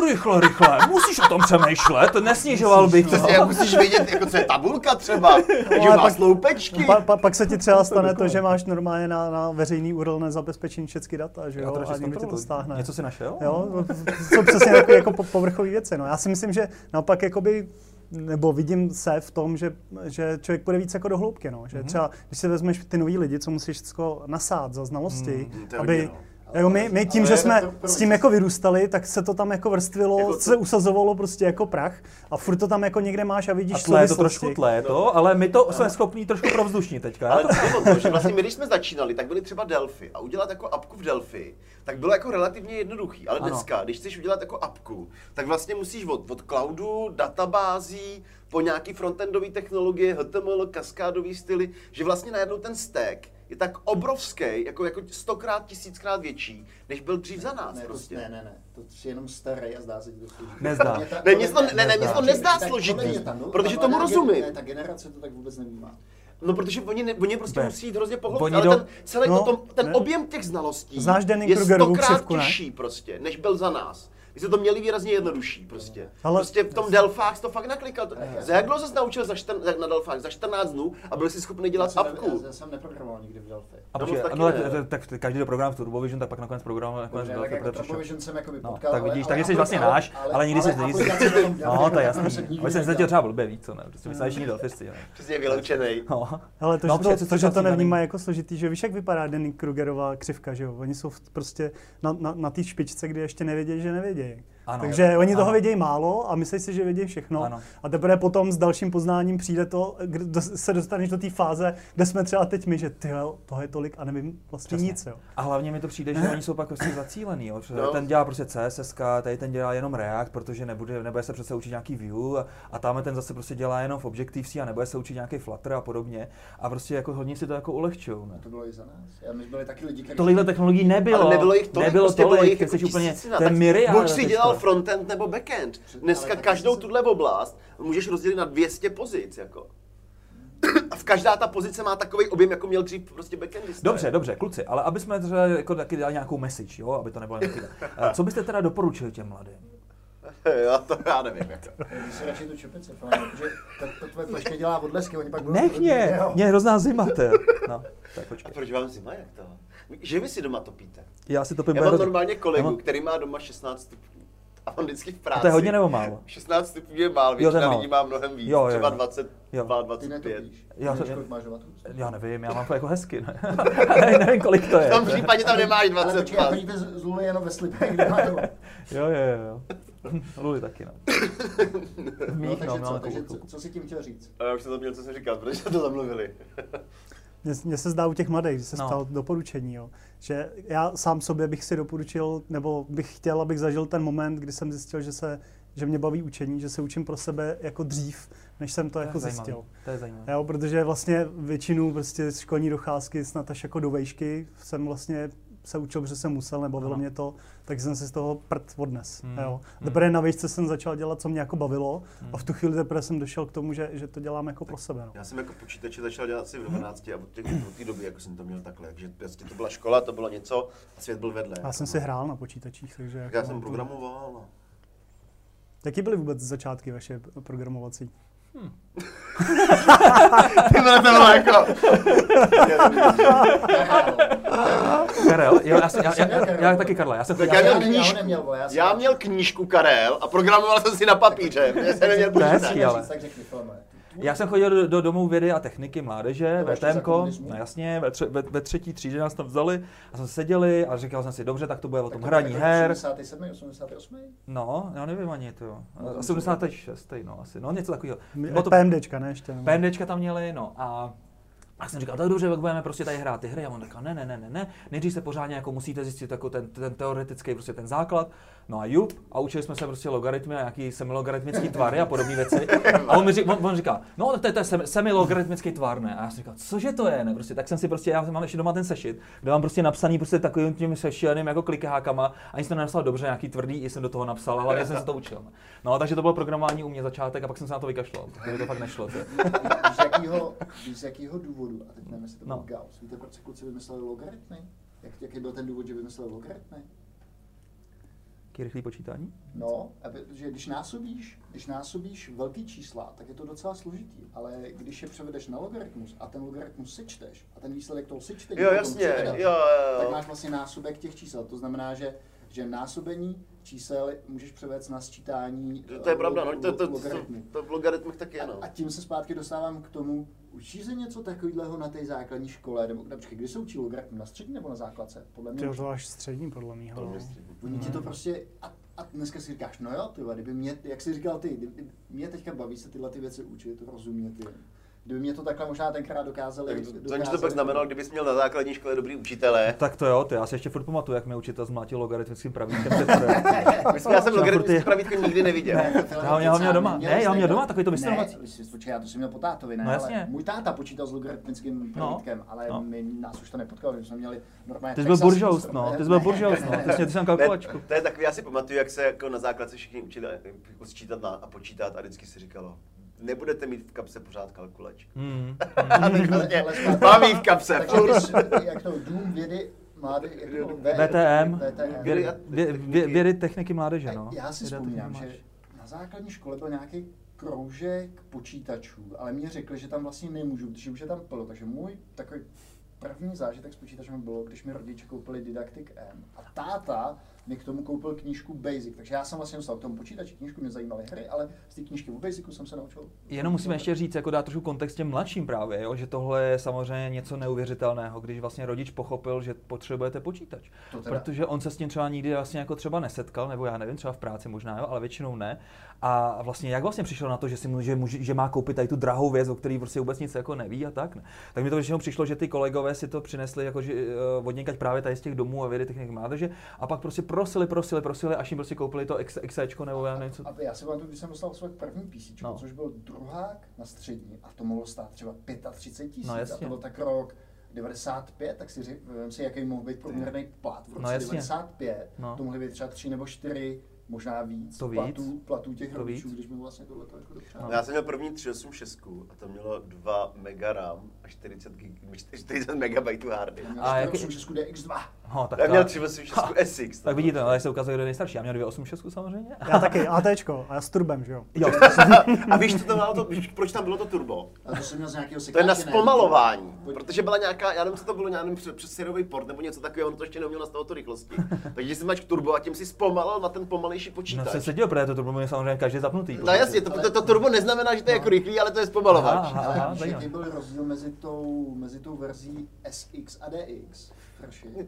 Rychle, rychle, musíš o tom přemýšlet, nesnižoval bych to. Přesně, musíš vědět, jako co je tabulka třeba, že ale má pak- sloupečky. pa, pa, pak se ti třeba stane to, že máš normálně na, na veřejný URL nezabezpečení všechny data, že jo, a někdo ti to stáhne. Něco si našel? Jo, jsou přesně takové jako po- povrchové věci. No. Já si myslím, že naopak jakoby nebo vidím se v tom, že, že člověk půjde víc jako do hloubky. No. Že třeba, když si vezmeš ty nový lidi, co musíš všechno nasát za znalosti, Mm, aby, hodně, no. Jako my, my tím, že jsme s tím jako vyrůstali, tak se to tam jako vrstvilo, Jako to- se usazovalo prostě jako prach a furt to tam jako někde máš a vidíš A je to trošku tle je to, ale my to jsme schopní trošku provzdušní teďka. Ale to, to bylo to, že vlastně my, když jsme začínali, tak byly třeba Delphi a udělat jako apku v Delphi, tak bylo jako relativně jednoduchý. Ale Ano. dneska, když chceš udělat jako apku, tak vlastně musíš od, od cloudu, databází, po nějaký frontendové technologie, HTML, kaskádový styly, že vlastně najednou ten stack je tak obrovský, jako, jako stokrát, tisíckrát větší, než byl dřív za nás Ne, to, prostě. ne, ne, ne, to jsi jenom starý a zdá se ti to složitý. Nezdá. Mě ta- Ne, nic to- mě- ne, ne, nic to nezdá tak složitý, mě no- protože tomu rozumím. Ne, ta generace to tak vůbec nevnímá. No, protože oni, ne, oni prostě Be. musí jít hrozně pohlubit, ale do- ten, celý No, to, ten ne. objem těch znalostí Znáš Danny je stokrát ne? těžší prostě, než byl za nás. My jsme to měli výrazně jednodušší prostě. Ale- prostě v tom Delfách to fakt naklikal. Za jak dlouho se naučil za čtr, na Delfách? Za 14 dnů a byl si schopný dělat apku. já, já jsem neprogramoval nikdy v Delphi. a No, počkej, taky no, ne. tak, tak, každý to program v TurboVision, tak pak nakonec program nakonec Dobře, tak jako. Turbovision jsem jako No, potkal, tak vidíš, ale takže jsi vlastně náš, ale nikdy jsi- jsi- Delphi, No, to je jasný. Ale jsem se nedělal. třeba blbě víc, co ne? Prostě my jsme ještě delfisty, ne? Přesně vyloučený. No. Ale to, No, že protože to, to, jsi že to vlastně nevnímá jako složitý, že víš, jak vypadá Danny Krugerová křivka, že jo? Oni jsou prostě na, na, na té špičce, kdy ještě nevědějí, že studying Ano. Takže oni toho Ano. vědějí málo a myslí si, že vědějí všechno. Ano. A teprve potom s dalším poznáním přijde to, kde dos- se dostaneš do té fáze, kde jsme třeba teď my, že ty jo, toho je tolik a nevím vlastně Přesně. nic. Jo. A hlavně mi to přijde, že oni jsou pak prostě zacílený, jo? No. ten dělá prostě CSS, tady ten dělá jenom React, protože nebude, nebude se přece učit nějaký Vue a, a tam ten zase prostě dělá jenom v Objective-C a nebude se učit nějaký Flutter a podobně. A prostě jako hodně si to jako ulehčujou, ne? To bylo i za nás. Já my byli taky lidi, kteří... Tolikhle technologií nebylo. Ale nebylo jich tolik, nebylo prostě tolik, bylo jich jako jsi úplně, myriáda Buď si dělal frontend nebo backend. Dneska každou tuhle oblast můžeš rozdělit na 200 pozic, jako. A v každá ta pozice má takový objem, jako měl dřív prostě backendista. Dobře, dobře, kluci, ale aby jsme třeba jako taky dali nějakou message, jo, aby to nebylo nějaký... Eh, Co byste teda doporučili těm mladým? Já to já nevím, jako. Když si radši tu čepici, protože to, to tvoje dělá odlesky, oni pak budou... Nech mě, mě je hrozná zima, ty. No, tak A počkej. proč vám zima, jak to? Že vy si doma topíte? Já si to pím Já mám normálně kolegu, mám- který má doma 16 stupňů. A on vždycky v práci. A to je hodně nebo málo? 16 stupňů je málo, Jo, většina málo. lidí má mnohem víc, Jo, jo, třeba jo. 20, Jo. 22, Ty 25. netopíš. Já to- vatů? Já nevím, já mám to jako hezky, ne? ne nevím, kolik to je. V tom případě tam nemáš Ale počkej, 22. chodíte z z Luly jenom ve slipech, kde má to. Jo, jo, jo. Luli taky, no. No, Mých, takže no, co, mám takže co, co jsi tím chtěl říct? A já už jsem zapomněl, co jsem říkal, protože jsme to zamluvili. Mně, mně se zdá u těch mladých, že se No. stalo doporučení, jo. že já sám sobě bych si doporučil, nebo bych chtěl, abych zažil ten moment, kdy jsem zjistil, že, se, že mě baví učení, že se učím pro sebe jako dřív, než jsem to, To je jako zajímavý, zjistil. To je zajímavé. Jo, protože vlastně většinu prostě školní docházky snad až jako do vejšky jsem vlastně se učil, protože jsem musel, nebavilo Ano. mě to, tak jsem si z toho prd odnes. Hmm, Jo. hmm. Teprve na výšce jsem začal dělat, co mě jako bavilo Hmm. a v tu chvíli teprve jsem došel k tomu, že, že to dělám jako pro sebe. No. Já jsem jako počítače začal dělat asi v 12 a od té, doby jako jsem to měl takhle, takže prostě to byla škola, to bylo něco a svět byl vedle. Já jsem si hrál na počítačích, takže... Tak jako já jsem programoval. No. Jaký byly vůbec začátky vaše programovací? Ty vole, to bylo jako... Karel, jo, já, jsem, já, já, Karel. já, taky Karla, já jsem Tak já já, měl ne, já knížku. neměl, já, jsem- Já měl knížku Karel a programoval jsem si na papíře, protože jsem neměl To je počítač. hezký, ale. Tak řekni, Filme. Já jsem chodil do, do domů vědy a techniky mládeže, To komunismu? no jasně, ve, tře, ve, ve třetí třídě nás tam vzali a jsme seděli a říkal jsem si, dobře, tak to bude o tom to hraní her. 87, 88? No, já nevím ani to. No, to Asi 86. no asi, no něco takového. Bylo to- PMDčka, ne ještě? nebo- PMDčka tam měli, no a a jsem říkal, tak dobře, tak budeme prostě tady hrát ty hry. A on říkal, ne, ne, ne, ne, ne, nejdřív se pořádně jako musíte zjistit jako ten, ten teoretický prostě ten základ. No a jup, a učili jsme se prostě logaritmy a nějaký semilogaritmický tvary a podobné věci. A on mi říká, on, on říká, no to je, to je semi- semilogaritmický tvar, ne? A já jsem říkal, cože to je, ne? Prostě, tak jsem si prostě, já mám ještě doma ten sešit, kde mám prostě napsaný prostě takovým tím sešíleným jako klikákama, ani jsem to nenapsal dobře, nějaký tvrdý, i jsem do toho napsal, ale jsem se to učil. ne? No, takže to bylo programování u mě začátek a pak jsem se na to vykašlal, protože to fakt nešlo. Víš, z jakýho, víš, z jakýho důvodu, a teď nevím, jestli to byl No. Gauss, víte, proč se kluci vymysleli logaritmy? Jak, jaký byl ten důvod, že vymysleli logaritmy? Jaký rychlý počítání? No, aby, že když násobíš, když násobíš velký čísla, tak je to docela složitý, ale když je převedeš na logaritmus a ten logaritmus sečteš a ten výsledek toho sečtení Jo, jasně, převedeš, jo, jo, tak jo. máš vlastně násobek těch čísel. To znamená, že, že násobení čísel můžeš převést na sčítání To je pravda, no, to, to, to, to, v logaritmech taky je, no. A tím se zpátky dostávám k tomu, učí se něco takového na té základní škole, nebo například, kdy se učí logaritmy, na střední nebo na základce? Podle mě Ty už- to až střední, podle mě. To. Oni ti to prostě, a, a dneska si říkáš, no jo, ty kdyby mě, jak jsi říkal ty, kdyby mě teďka baví se tyhle ty věci učit, rozumět jim. Kdyby mě to takhle možná tenkrát dokázali. Tak dokázali to, to pak znamenalo, kdybys měl na základní škole dobrý učitele. Tak to jo, ty, já si ještě furt pamatuju, jak mě učitel zmlátil logaritmickým pravítkem já jsem Já logaritmický furt- pravítko nikdy neviděl. Ne. Já ho- já ho měl doma. Ne, já ho měl doma, takový to počkej, já to jsem měl po tátovi, ne, No jasně. ale můj táta počítal s logaritmickým No, pravítkem, ale no. my, nás už to nepotkalo, že jsme měli normálně Ty jsi byl buržoust, Instru- no, ty jsi byl buržoust, ne, no, ty jsi, měl kalkulačku. to je takový, já si pamatuju, jak se jako na základce všichni učili jako sčítat na, a počítat a vždycky si říkalo, nebudete mít v kapse pořád kalkulač. Hmm. Tak Ale- prostě mám jí v kapse. Takže jak to, Dům vědy, V- VTM, VTM. vědy, vě- vě- vědy techniky mládeže, no. Já si vzpomínám, že na základní škole byl nějaký kroužek počítačů, ale mě řekli, že tam vlastně nemůžu, protože už je tam plno. Takže můj takový první zážitek s počítačem bylo, když mi rodiče koupili Didactic M. A táta mi k tomu koupil knížku Basic. Takže já jsem vlastně dostal k tomu počítači knížku, mě zajímaly hry, ale z té knížky o Basicu jsem se naučil. Jenom musíme ještě říct, jako dát trošku kontext těm mladším právě, jo? že tohle je samozřejmě něco neuvěřitelného, když vlastně rodič pochopil, že potřebujete počítač. Protože on se s tím třeba nikdy vlastně jako třeba nesetkal, nebo já nevím, třeba v práci možná, jo, ale většinou ne. A vlastně jak vlastně přišel na to, že, si, mu- že, může, že má koupit tady tu drahou věc, o který prostě vůbec nic jako neví a tak. Ne? Tak mi to většinou přišlo, že ty kolegové si to přinesli jako, že, uh, od právě tady z těch domů a vědy technik mládeže a pak prostě prosili, prosili, prosili, až jim prostě koupili to X, XEčko nebo já nevím co. A já si pamatuju, když jsem dostal svůj první PC, No. no. což byl druhák na střední a to mohlo stát třeba 35 tisíc. No, a jasně. to byl tak rok 95, tak si vem si, jaký mohl být průměrný plat. V roce No, jasně. 95 No. to mohly být třeba 3 nebo 4, možná víc, To víc. platů, platů těch To rodičů, víc. když mi vlastně tohle jako dopřál. No. Já jsem měl první 386 a to mělo 2 mega RAM a 40, gig, 40 megabajtů hardy. Měl A a jaký- 8 DX2. No, tak, Já měl 386 SX. tak vidíte, tady se ukazuje, kdo je nejstarší. Já měl 286 samozřejmě. Já taky, ATčko, a já s turbem, že jo. Jo, A víš, co to bylo to, víš, proč tam bylo to turbo? A to jsem měl z nějakého To je na sekáče, ne? zpomalování, protože byla nějaká, já nevím, co to bylo, já nevím, přes, port nebo něco takového, on to ještě neuměl nastavit to rychlosti. Takže si máš turbo a tím si zpomalil na ten pomalejší no počítač. se seděl, protože to turbo je samozřejmě každý zapnutý. No jasně, to, to, to turbo neznamená, že to je jako rychlý, ale to je zpomalovač. Aha, Ale aha, zajímavé. jaký byl rozdíl mezi tou, mezi tou verzí SX a DX?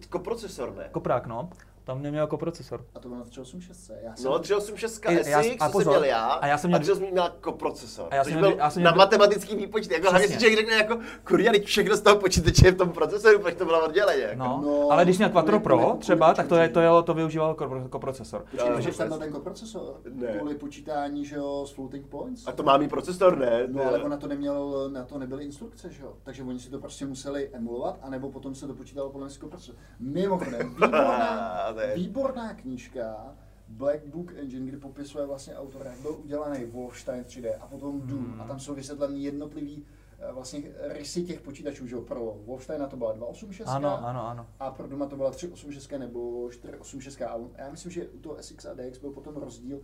Koprocesor, ne? Koprák, no. Tam neměl jako procesor. A to bylo na 386. Já jsem No, 386 I- já- SX, a co jsem pozor, měl já, a já jsem měl- a 386 měl koprocesor. A já jsem byl měl- já jsem na měl- matematický výpočet. Jako hlavně si člověk řekne jako, kurňa, teď všechno z toho počítače je v tom procesoru, proč to bylo odděleně. Jako. No, No, ale když měl Quattro Pro kvůli třeba, tak to, je, to, počítači. je, to využíval kopro- koprocesor. Jo, Počkej, byl jo. ten koprocesor? Ne. Kvůli počítání, že jo, s floating points? A to má mít procesor, ne? No ale on na to neměl, na to nebyly instrukce, že jo? Takže oni si to prostě museli emulovat, anebo potom se to počítalo podle koprocesor. Mimochodem, výborná, Je- výborná knížka, Black Book Engine, kdy popisuje vlastně autor, jak byl udělaný Wolfenstein 3D a potom Doom. Hmm. A tam jsou vysvětleny jednotlivý eh, vlastně rysy těch počítačů, že jo? Pro Wolfensteina to byla 286, Ano, ano, ano. a pro Doma to byla 386 nebo 486. A já myslím, že u toho SX a DX byl potom rozdíl,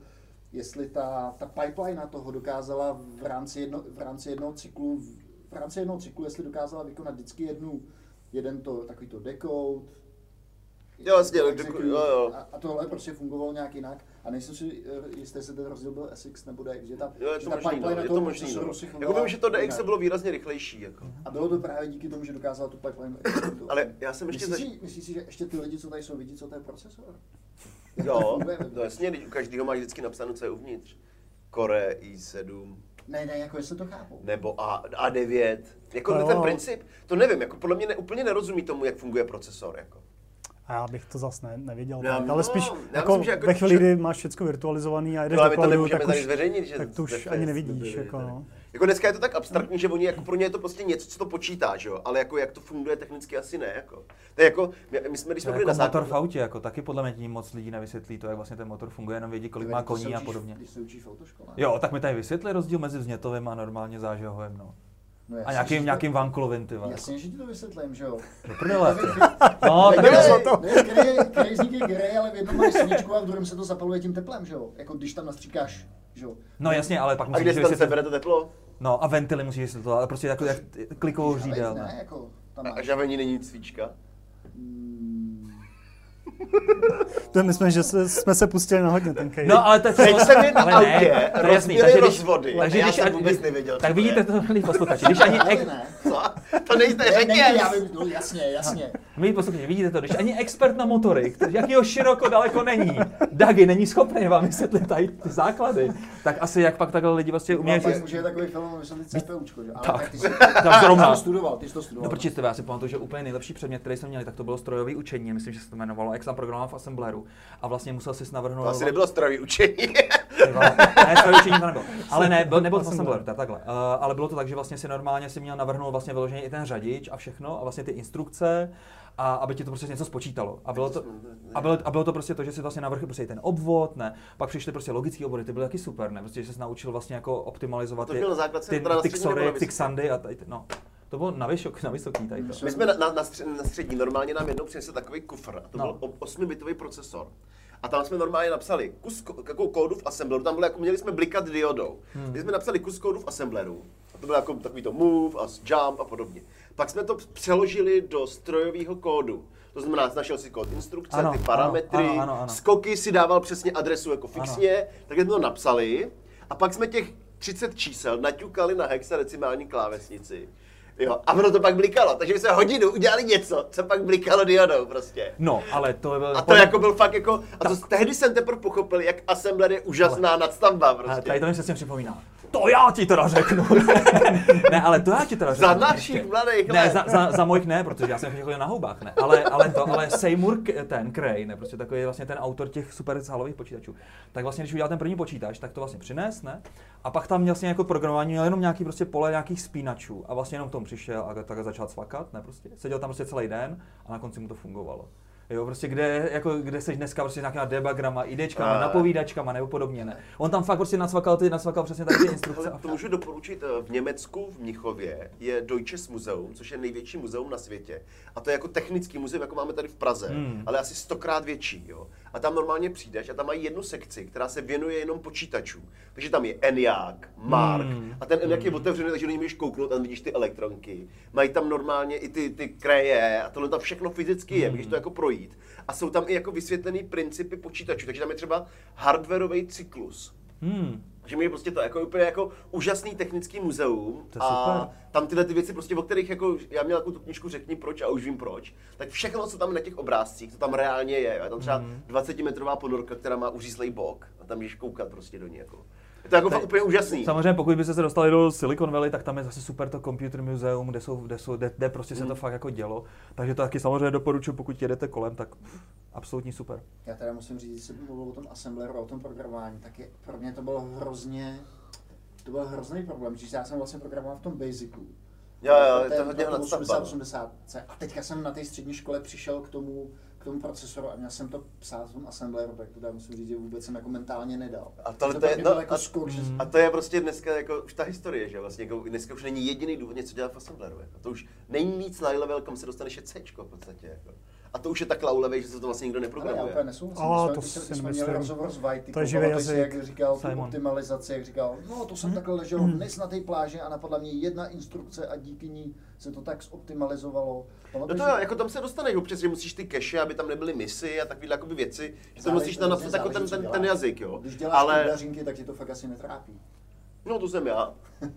jestli ta, ta pipeline toho dokázala v rámci, jedno, v rámci jednoho cyklu, v rámci jednoho cyklu, jestli dokázala vykonat vždycky jednu, jeden to, takový to decode, Jo, jasně, no, execute, jo, jo. A, a tohle prostě fungovalo nějak jinak. A nejsem si eh, jistý, jestli ten rozdíl byl SX nebo DX, že ta, Jo, je že to ta možný, no, pipeline je toho to možný. No. si Jako vím, že to DX bylo výrazně rychlejší. Jako. A bylo to právě díky tomu, že dokázala tu pipeline. Ale já jsem ještě Myslíš, zaž... si, myslíš si, že ještě ty lidi, co tady jsou, vidí, co to je procesor? Jo, no jasně, u každého má vždycky napsáno, co je uvnitř. Core i7, Ne, ne, jako jestli to chápu. nebo A, A9. Jako No. ten princip, to nevím, jako podle mě ne, úplně nerozumí tomu, jak funguje procesor. Jako. A já bych to zase ne, nevěděl. Já- tak, ale spíš no, jako, myslím, že jako- ve chvíli, kdy máš všechno virtualizovaný a jdeš No, ale do cloudu, tak tady už, zveřejnit, že tak to už ani nevidíš. Jako, no. Jako dneska je to tak abstraktní, že oni jako pro ně je to prostě něco, co to počítá, že jo? Ale jako jak to funguje technicky asi ne, jako. To je jako, my, my jsme, když jsme byli jako na motor v autě, jako taky podle mě tím moc lidí nevysvětlí to, jak vlastně ten motor funguje, jenom vědí, kolik má koní a podobně. Když se učíš v autoškole. Jo, tak mi tady vysvětli rozdíl mezi vznětovým a normálně zážehovým, no. No, A nějakým, to- nějakým vankulovým, ty vole. Jasně, že ti to vysvětlím, že jo. Do prdele. No, tak Nevím, to... Crazy- Crazy je grey, ale v jednom máš svíčku a v druhém se to zapaluje tím teplem, že jo. Jako když tam nastříkáš, že jo. No jasně, ale pak a musíš kde se tam vysvětlit. sebere to teplo? No a ventily musíš vysvětlovat, ale prostě jako jak klikovou řídel. Ne, ne. jako tam A, a žavení není cvička? To my jsme, že se, jsme se pustili na hodně ten No, ale to je Teď jsem je na ale autě, ne, to je jasný, takže když, rozvody. takže Já když, jsem vůbec nevěděl, tak vidíte to milí posluchači, když ani, ex, ne. Co? To nejste, Ne, řekni. ne, já vím, no, jasně, jasně. milí posluchači, vidíte to, když ani expert na motory, který, jakýho široko daleko není, Dagi není schopný vám vysvětlit tady ty základy, tak asi jak pak takhle lidi vlastně umějí Uměl si... může takový film vysvětlit CPUčko, že? Ale Tak. tak, ty jsi, Tak zrovna. ty jsi to studoval, ty jsi to No studoval. protože tebe, já si pamatuju, že úplně nejlepší předmět, který jsme měli, tak to bylo strojový učení, myslím, že se to jmenovalo, jak jsem programoval v Assembleru. A vlastně musel si navrhnout. To asi nebylo strojový učení. Ty ne, strojový učení to nebylo. Ale ne, byl, nebyl to v Assembleru, tak takhle. Uh, ale bylo to tak, že vlastně si normálně si měl navrhnout vlastně vyloženě i ten řadič a všechno a vlastně ty instrukce a aby ti to prostě něco spočítalo. A bylo to, a bylo, a bylo to prostě to, že si vlastně navrhl prostě ten obvod, ne. Pak přišly prostě logické obory, ty byly taky super, ne. Prostě, že jsi naučil vlastně jako optimalizovat To ty, bylo na základce, ty, ty xory, na ty vysoké? xandy a tady, ty- no. To bylo na, vysok, na vysoký tady to. My jsme na, na, na, střed, na střední normálně nám jednou přinesli takový kufr a to No. byl 8-bitový procesor. A tam jsme normálně napsali kus ko- jako kódu v Assembleru, tam bylo jako, měli jsme blikat diodou. Hmm. My jsme napsali kus kódu v Assembleru, a to bylo jako takový to move a jump a podobně. Pak jsme to přeložili do strojového kódu. To znamená, našel si kód instrukce, Ano, ty ano, parametry, ano, ano, ano. skoky si dával přesně adresu jako fixně, tak jsme to napsali a pak jsme těch 30 čísel naťukali na hexadecimální klávesnici. Jo, a ono to pak blikalo, takže my jsme hodinu udělali něco, co pak blikalo diodou prostě. No, ale to byl... A to jako byl fakt jako, a to tehdy jsem teprve pochopil, jak Assembler je úžasná nadstavba Ale prostě. tady to mi přesně připomíná. To já ti teda řeknu. ne, ale to já ti teda řeknu. Za našich mladých Ne, za, za, za mojich ne, protože já jsem chodil na houbách, ne. Ale, ale to, ale Seymour K- ten Cray, ne, prostě takový vlastně ten autor těch super sálových počítačů. Tak vlastně, když udělal ten první počítač, tak to vlastně přines, ne? A pak tam vlastně jako programování měl jenom nějaký prostě pole nějakých spínačů a vlastně jenom v tom přišel a tak začal cvakat, ne prostě. Seděl tam prostě celý den a na konci mu to fungovalo. Jo, prostě kde, jako, kde seš dneska prostě s nějakýma debugrama, idečkama, A- napovídačkama nebo podobně, ne. On tam fakt prostě nacvakal ty, nacvakal přesně tady ty instrukce. Ale to můžu doporučit. eh, V Německu, v Mnichově, je Deutsches Museum, což je největší muzeum na světě. A to je jako technický muzeum, jako máme tady v Praze, Hmm. ale asi stokrát větší. Jo. A tam normálně přijdeš a tam mají jednu sekci, která se věnuje jenom počítačům. Takže tam je ENIAC, Mark. Hmm. A ten ENIAC je otevřený, takže do něj můžeš kouknout a vidíš ty elektronky. Mají tam normálně i ty, ty kreje a tohle tam všechno fyzicky je, můžeš to jako projít. A jsou tam i jako vysvětlený principy počítačů, takže tam je třeba hardwareový cyklus. Hmm. Že mi je prostě to jako úplně jako úžasný technický muzeum To a super. tam tyhle ty věci prostě, o kterých jako, já měl takovou tu knížku Řekni proč a už vím proč, tak všechno, co tam na těch obrázcích, to tam reálně je. Je tam třeba Mhm. 20 metrová ponorka, která má uřízlej bok a tam můžeš koukat prostě do ní jako. Je to jako fakt úplně úžasný. Samozřejmě, pokud byste se dostali do Silicon Valley, tak tam je zase super to Computer Museum, kde, jsou, kde, jsou, kde, kde prostě se to fakt jako dělo. Takže to taky samozřejmě doporučuji, pokud jedete kolem, tak absolutně super. Já teda musím říct, když jsem mluvil o tom assembleru, o tom programování, tak je, pro mě to bylo hrozně, to byl hrozný problém, že já jsem vlastně programoval v tom Basicu. Jo, jo, je to ten- hodně pro tu nadstavba, 80, no. 80 A teďka jsem na té střední škole přišel k tomu, tomu procesoru a měl jsem to psát v tom assembleru, tak to musím říct, že vůbec jsem jako mentálně nedal. A tohle to to je- no, jako a- skok, že A to je prostě dneska jako už ta historie, že vlastně jako dneska už není jediný důvod něco dělat v Assembleru. Jako. To už není nic na level, kam se dostaneš je C v podstatě. Jako. A to už je tak low že se to vlastně nikdo Ale já neprogramuje. úplně nesouhlasím. A, to si jsme měli rozhovor s Vajty, To je živý jazyk. jak říkal tu Simon. optimalizaci, jak říkal, no to jsem takhle ležel dnes na té pláži a napadla mě jedna instrukce a díky ní se to tak zoptimalizovalo. No to že- jako tam se dostaneš občas, že musíš ty cache, aby tam nebyly misy a takovéhle jakoby věci, že to musíš tam napsat jako ten, ten, ten jazyk, jo. Když děláš Ale, kubařinky, tak tě to fakt asi netrápí. no to jsem já.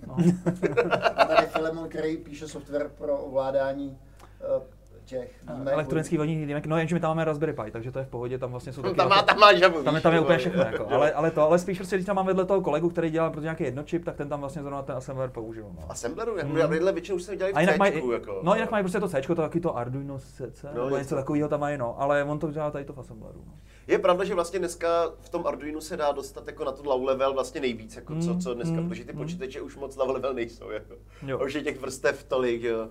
No. A tady Filemon, který píše software pro ovládání eh, těch výjimek. Elektronický vodní jímek, no jenže my tam máme Raspberry Pi, takže to je v pohodě, tam vlastně jsou taky Tam má, jako- tam má žabu. tam je, tam je úplně všechno, jako. Ale, ale, to, ale spíš prostě, když tam mám vedle toho kolegu, který dělá pro nějaký jednočip, tak ten tam vlastně zrovna ten assembler použil. No. Assembleru, jako Mm. já tyhle většinou už jsme dělali v mají, Cčku, jako. no jinak mají prostě to C, to taky to Arduino CC, No, nebo něco. takového tam mají, no, ale on to dělá tady to v assembleru. No. Je pravda, že vlastně dneska v tom Arduino se dá dostat jako na to low level vlastně nejvíc, jako co, Mm, co dneska, mm, protože ty mm. počítače už moc low level nejsou, jako. Jo. Už je těch vrstev tolik, jo.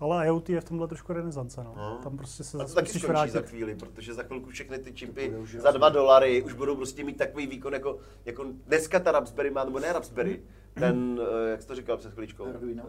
Ale IoT je v tomhle trošku renesance, no. No. Tam prostě se zase taky musíš skončí za vrátit. chvíli, protože za chvilku všechny ty čipy za dva dolary už budou prostě mít takový výkon jako, jako dneska ta Raspberry má, nebo ne Raspberry, ten, eh, jak jsi to říkal před chviličkou, Arduino.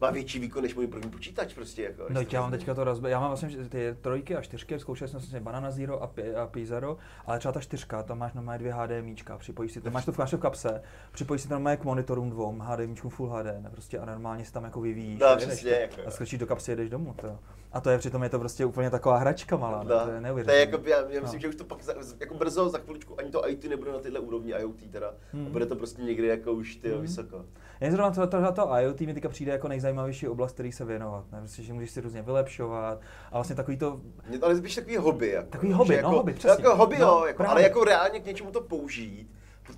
Má větší výkon než můj první počítač prostě. Jako, No, já mám teďka to rozbe... Já mám vlastně ty trojky a čtyřky, zkoušel jsem vlastně Banana Zero a, Pi, a P0, ale třeba ta čtyřka, tam máš normálně dvě HDMIčka, připojíš si to, máš to v, máš to v kapse, připojíš si to normálně k monitorům dvou, HDMIčkům Full HD, ne, prostě a normálně si tam jako vyvíjíš. No, přesně, jako a skočíš do kapsy, jedeš domů. To. A to je přitom je to prostě úplně taková hračka malá, no, to je to neuvěřitelné. je jako, já, já myslím, No. že už to pak za, jako brzo, za chviličku, ani to IT nebude na tyhle úrovni IoT teda. Hmm. A bude to prostě někdy jako už ty Hmm. vysoko. Já zrovna to, to, to IoT mi teďka přijde jako nejzajímavější oblast, který se věnovat. Ne? Prostě, že můžeš si různě vylepšovat a vlastně takový to, Mě to ale spíš takový hobby. Jako, Takový hobby, no, jako, hobby, přesně. Jako hobby, No, jo, jako, právě. ale jako reálně k něčemu to použít.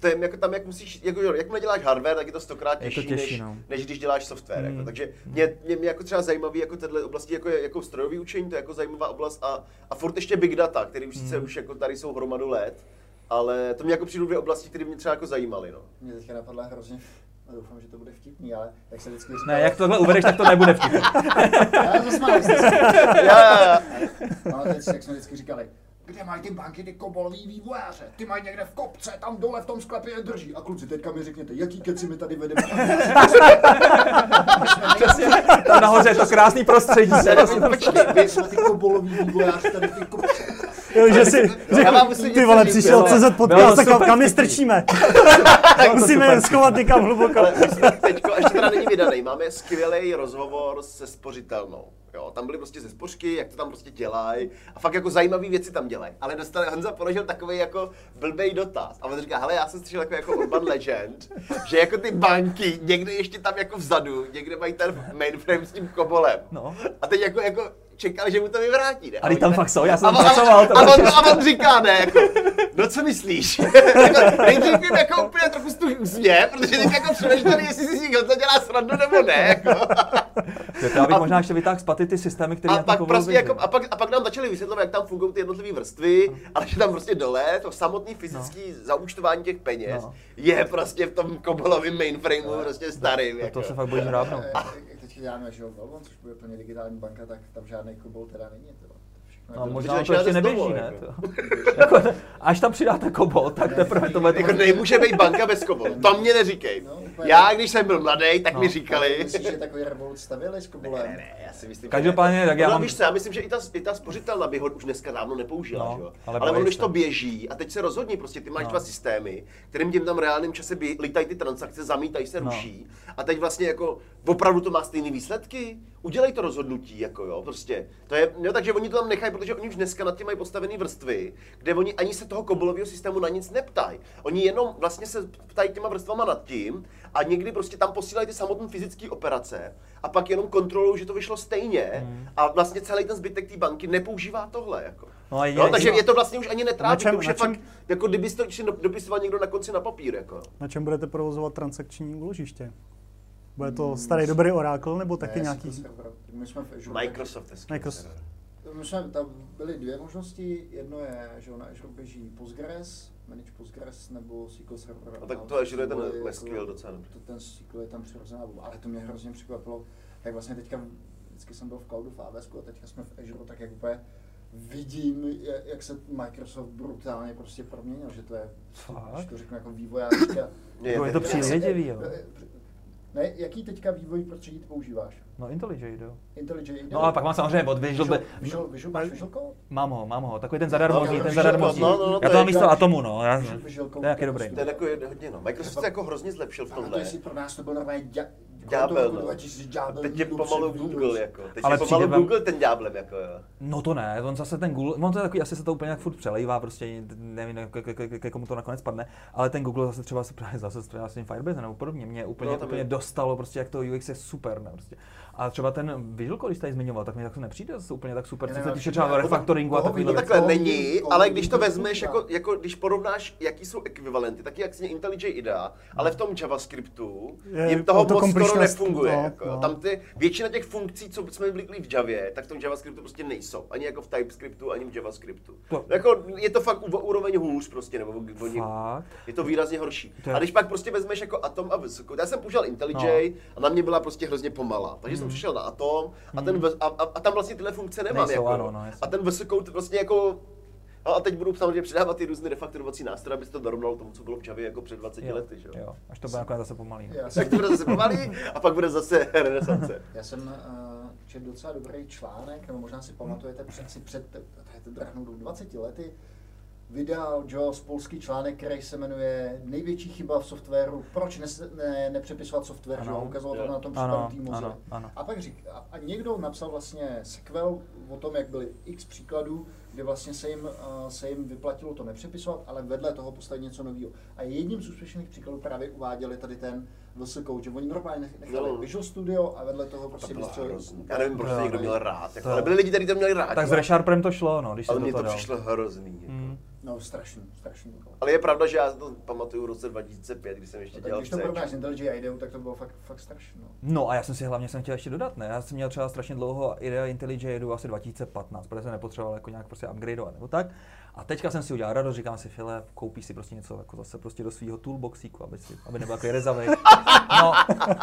To je jako tam, jak musíš, jako, jo, jakmile děláš hardware, tak je to stokrát Je to těžší, těžší, než, no. než, když děláš software. Hmm. Jako. Takže mě, mě, mě, jako třeba zajímavý jako téhle oblasti, jako, je- jako strojový učení, to je jako zajímavá oblast a, a furt ještě big data, který už sice Hmm. už jako tady jsou hromadu let, ale to mě jako přijdu dvě oblasti, které mě třeba jako zajímaly. No. Mě teďka napadla hrozně, a doufám, že to bude vtipný, ale jak se vždycky říká... ne, jak tohle uvedeš, tak to nebude vtipný. Já jste se. Já, já, já. Ale teď, jak jsme vždycky říkali, kde mají ty banky ty kobolový vývojáře? Ty mají někde v kopce, tam dole v tom sklepě je drží. A kluci, teďka mi řekněte, jaký keci my tady vedeme? Přesně, tam nahoře je to krásný prostředí. Vy, jsme ty kobolový vývojáři tady ty kopce. Jo, že si, Já že, vám musím ty vole, přišel. CZ podcast, tak kam je strčíme? Musíme je schovat někam hluboko. Teďko, a ještě teda není vydaný, máme skvělý rozhovor se spořitelnou. Jo, tam byly prostě ze spořky, jak to tam prostě dělají. A fakt jako zajímavé věci tam dělají. Ale dostal, Honza položil takový jako blbej dotaz. A on říká, hele, já jsem slyšel jako, jako urban legend, že jako ty banky někde ještě tam jako vzadu, někde mají ten mainframe s tím kobolem. No. A teď jako, jako čekal, že mu to vyvrátí, ne? A teď tam fakt jsou, já jsem a tam pracoval. a, bylo on, a on říká, ne, jako, no co myslíš? jako, nejdřív jim jako úplně trochu stůj úsměv, protože teď jako přemýšleli, jestli si si to dělá srandu nebo ne. Jako. To já bych možná ještě vytáhl z paty ty systémy, které A pak, prostě jako, a, pak, a pak nám začali vysvětlovat, jak tam fungují ty jednotlivé vrstvy, ale že tam prostě dole to samotný fyzický no. zaúčtování těch peněz No. je prostě v tom kobolovém mainframeu prostě starým. To, Jako. to se fakt bojíš hrábnout. Děláme, že jo, Velvon, což bude plně digitální banka, tak tam žádný kobol teda není. To, No, to- možná to ještě neběží, domu, ne? jako. To. jako, až tam přidáte kobol, tak teprve to bude Jako nemůže být banka bez kobolu. To mě neříkej. No. Já, když jsem byl mladý, tak No. mi říkali. Myslíš, že takový revolut stavěli s Ne, kobolem? ne, já si myslím, Každopádně, že ne. tak já no, mám- víš co, já myslím, že i ta, i ta spořitelna by ho už dneska dávno nepoužila, No, že jo? ale Ale, ono, když to běží, a teď se rozhodni, prostě ty máš No. dva systémy, kterým těm tam v reálném čase bě- lítají ty transakce, zamítají se, No. ruší, a teď vlastně jako, opravdu to má stejné výsledky? Udělej to rozhodnutí, jako jo, prostě. To je, no, takže oni to tam nechají, protože oni už dneska nad tím mají postavený vrstvy, kde oni ani se toho kobolového systému na nic neptají. Oni jenom vlastně se ptají těma vrstvama nad tím a někdy prostě tam posílají ty samotné fyzické operace a pak jenom kontrolují, že to vyšlo stejně Hmm. a vlastně celý ten zbytek té banky nepoužívá tohle. Jako. No a No, takže je to vlastně už ani netrápí, čem- to už je čem- fakt, jako kdyby to dopisoval někdo na konci na papír. Jako. Na čem budete provozovat transakční úložiště? Bude to starý dobrý Oracle nebo taky Ne, nějaký... My jsme v Azure. Microsoft Microsoft. server. My jsme, tam byly dvě možnosti. Jedno je, že na Azure běží Postgres, manage Postgres nebo SQL Server. No tak A to Azure je ten SQL docela dobrý. To, ten SQL je tam přirozená volba, ale to mě hrozně překvapilo, jak vlastně teďka, vždycky jsem byl v cloudu v AWS a teďka jsme v Azure, tak jak úplně vidím, jak se Microsoft brutálně prostě proměnil, že to je, Fakt? když to řeknu jako vývojářka. Je, Jako je to je- přívěděvý, jo. Ne, jaký teďka vývoj prostředí ty používáš? No IntelliJ, jo. IntelliJ? No ale pak mám samozřejmě od Visual, Visual, Visual, Visual, máš Visual Code? Mám ho, mám ho, takový ten zadarmozí, No, ten Visual zadarmozí. Code, no, no, no, Já to mám je- místo Atomu, no, já, Visual- Visual Code to je je dobrý. To je jako hodně, no. Microsoft se jako hrozně zlepšil v Ale to tomhle. jestli pro nás to byl normálně Ďábel, no. 2000 ďábel Teď je pomalu. Google, jako. Teď Ale je pomalu vám- Google ten ďáblem, jako jo. No to ne, on zase ten Google, on to je takový, asi se to úplně jak furt přelejvá, prostě nevím, k, k, k, k, komu to nakonec padne, ale ten Google zase třeba se právě zase třeba s tím Firebase nebo podobně, mě úplně, No, no, úplně je. dostalo, prostě jak to UX je super, ne, prostě. A třeba ten Visual Code, když tady zmiňoval, tak mi tak to nepřijde zase úplně tak super, co se týče třeba refactoringu a No vidím, věci. takhle není, ale když to vezmeš, jako, jako když porovnáš, jaký jsou ekvivalenty, tak jak si IntelliJ IDEA, ale v tom JavaScriptu Je jim toho moc skoro nefunguje. no, jako, no. Tam ty, většina těch funkcí, co jsme vykli v Javě, tak v tom JavaScriptu prostě nejsou. Ani jako v TypeScriptu, ani v JavaScriptu. To- No, jako, je to fakt u- úroveň hůř prostě, nebo je to výrazně horší. To A když pak prostě vezmeš jako Atom a Vysoko, já jsem používal IntelliJ No. a na mě byla prostě hrozně pomalá. Takže jsem přišel na Atom a, ten, a, a, a, tam vlastně tyhle funkce nemám. Nejsou, jako, ano, no, a ten Vysoko vlastně jako No a teď budu samozřejmě přidávat ty různé refaktorovací nástroje, aby se to dorovnalo tomu, co bylo v Javě jako před 20 Jo, lety, že jo. jo, až to bude nakonec zase pomalý. no. Já Tak jsem, to bude zase pomalý a pak bude zase renesance. já jsem uh, četl docela dobrý článek, nebo možná si pamatujete, před, si před, to je to drahnou 20 lety, vydal Joss polský článek, který se jmenuje Největší chyba v softwaru, proč ne, ne, nepřepisovat software, že jo, Ano. ukazoval to na tom případu ano, ano. A pak řík, a, a někdo napsal vlastně sequel o tom, jak byly x příkladů, kde vlastně se jim, uh, se jim vyplatilo to nepřepisovat, ale vedle toho postavit něco nového. A jedním z úspěšných příkladů právě uváděli tady ten VS Code, že oni normálně nech- nechali No. Visual Studio a vedle toho To prostě bylo vystřelili. hrozný. Já nevím, proč to někdo měl rád. Jako, To- ale byli lidi, kteří to měli rád. Tak s. Resharpem to šlo, no, když se Ale to mně to dal. přišlo hrozný. Jako. Mm. No, strašný, strašný. jako. Ale je pravda, že já to pamatuju v roce 2005, kdy jsem ještě Tak dělal když to porovnáš s IntelliJ IDEou, tak to bylo fakt, fakt strašný. No. No a já jsem si hlavně jsem chtěl ještě dodat, ne? Já jsem měl třeba strašně dlouho IDEA IntelliJ jedu asi 2015, protože jsem nepotřeboval jako nějak prostě upgradeovat nebo tak. A teďka jsem si udělal radost, říkám si, File, koupíš si prostě něco jako zase prostě do svého toolboxíku, aby, si, aby nebyl takový rezavý. No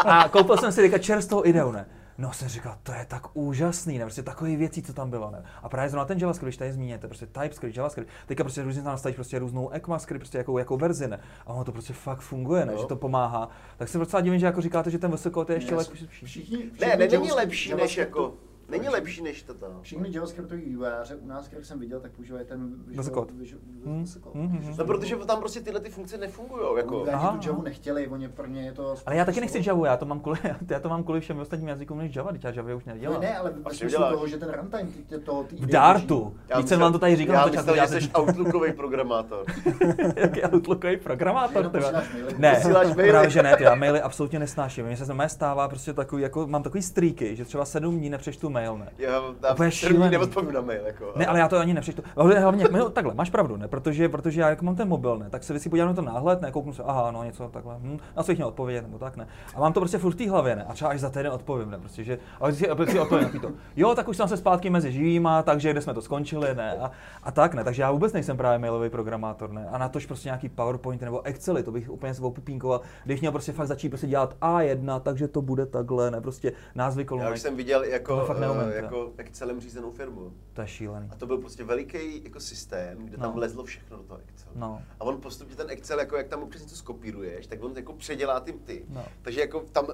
a koupil jsem si teďka čerstvou ideu, ne? No jsem říkal, to je tak úžasný, ne? Prostě takové věcí, co tam bylo, ne? A právě zrovna ten JavaScript, když tady zmíníte, prostě TypeScript, JavaScript, teďka prostě různě tam nastavíš prostě různou ECMAScript, prostě jakou, jakou verzi, ne? A ono to prostě fakt funguje, ne? No. Že to pomáhá. Tak se docela divím, že jako říkáte, že ten VS Code je ještě lepší. Všichni, Ne, všichni ne, není lepší než jako, není lepší než to tam. Všichni JavaScriptoví vývojáři u nás, který jsem viděl, tak používají ten VS Code. Visual- Hmm, Code. hmm, hmm, Visual No, protože tam prostě tyhle ty funkce nefungují, jako. Oni tu Javu nechtěli, oni pro ně je to... Ale já taky nechci. Javu, já to mám kvůli, já to mám kvůli všem ostatním jazykům než Java, teď já Java už Ne, nedělám. ne, ale A ve smyslu toho, že ten runtime, ty, to, ty V Dartu. Víc jsem vám to tady říkal Já myslel, že já jsi jsem Outlookový programátor. jaký outlookový programátor. Maily. Ne, právě že ne, já maily absolutně nesnáším. Mně se znamená stává prostě takový, jako mám takový streaky, že třeba sedm dní nepřečtu mail, ne. Já, já Úplně šílený. neodpovím na mail, jako. Ne, ale já to ani nepřečtu. Ale hlavně, no, takhle, máš pravdu, ne? Protože, protože já jako mám ten mobil, ne? Tak se si podívám na ten náhled, ne? Kouknu se, aha, no něco takhle, hm, na co jich měl odpovědět, nebo tak, ne? A mám to prostě furt v té hlavě, ne? A třeba až za týden odpovím, ne? Prostě, že, ale si, si odpovím na to. Jo, tak už jsem se zpátky mezi živýma, takže kde jsme to skončili, ne? A, a tak, ne? Takže já vůbec nejsem právě mailový programátor, ne? A na tož prostě nějaký PowerPoint nebo Excely, to bych úplně se opupínkoval, když měl prostě fakt začít prostě dělat A1, takže to bude takhle, ne? Prostě názvy Já kolonek. už jsem viděl jako, To uh, to. jako Excelem řízenou firmu. To je šílený. A to byl prostě veliký jako systém, kde tam No. vlezlo všechno do toho Excelu. No. A on postupně ten Excel, jako jak tam občas něco skopíruješ, tak on jako předělá tím ty. No. Takže jako tam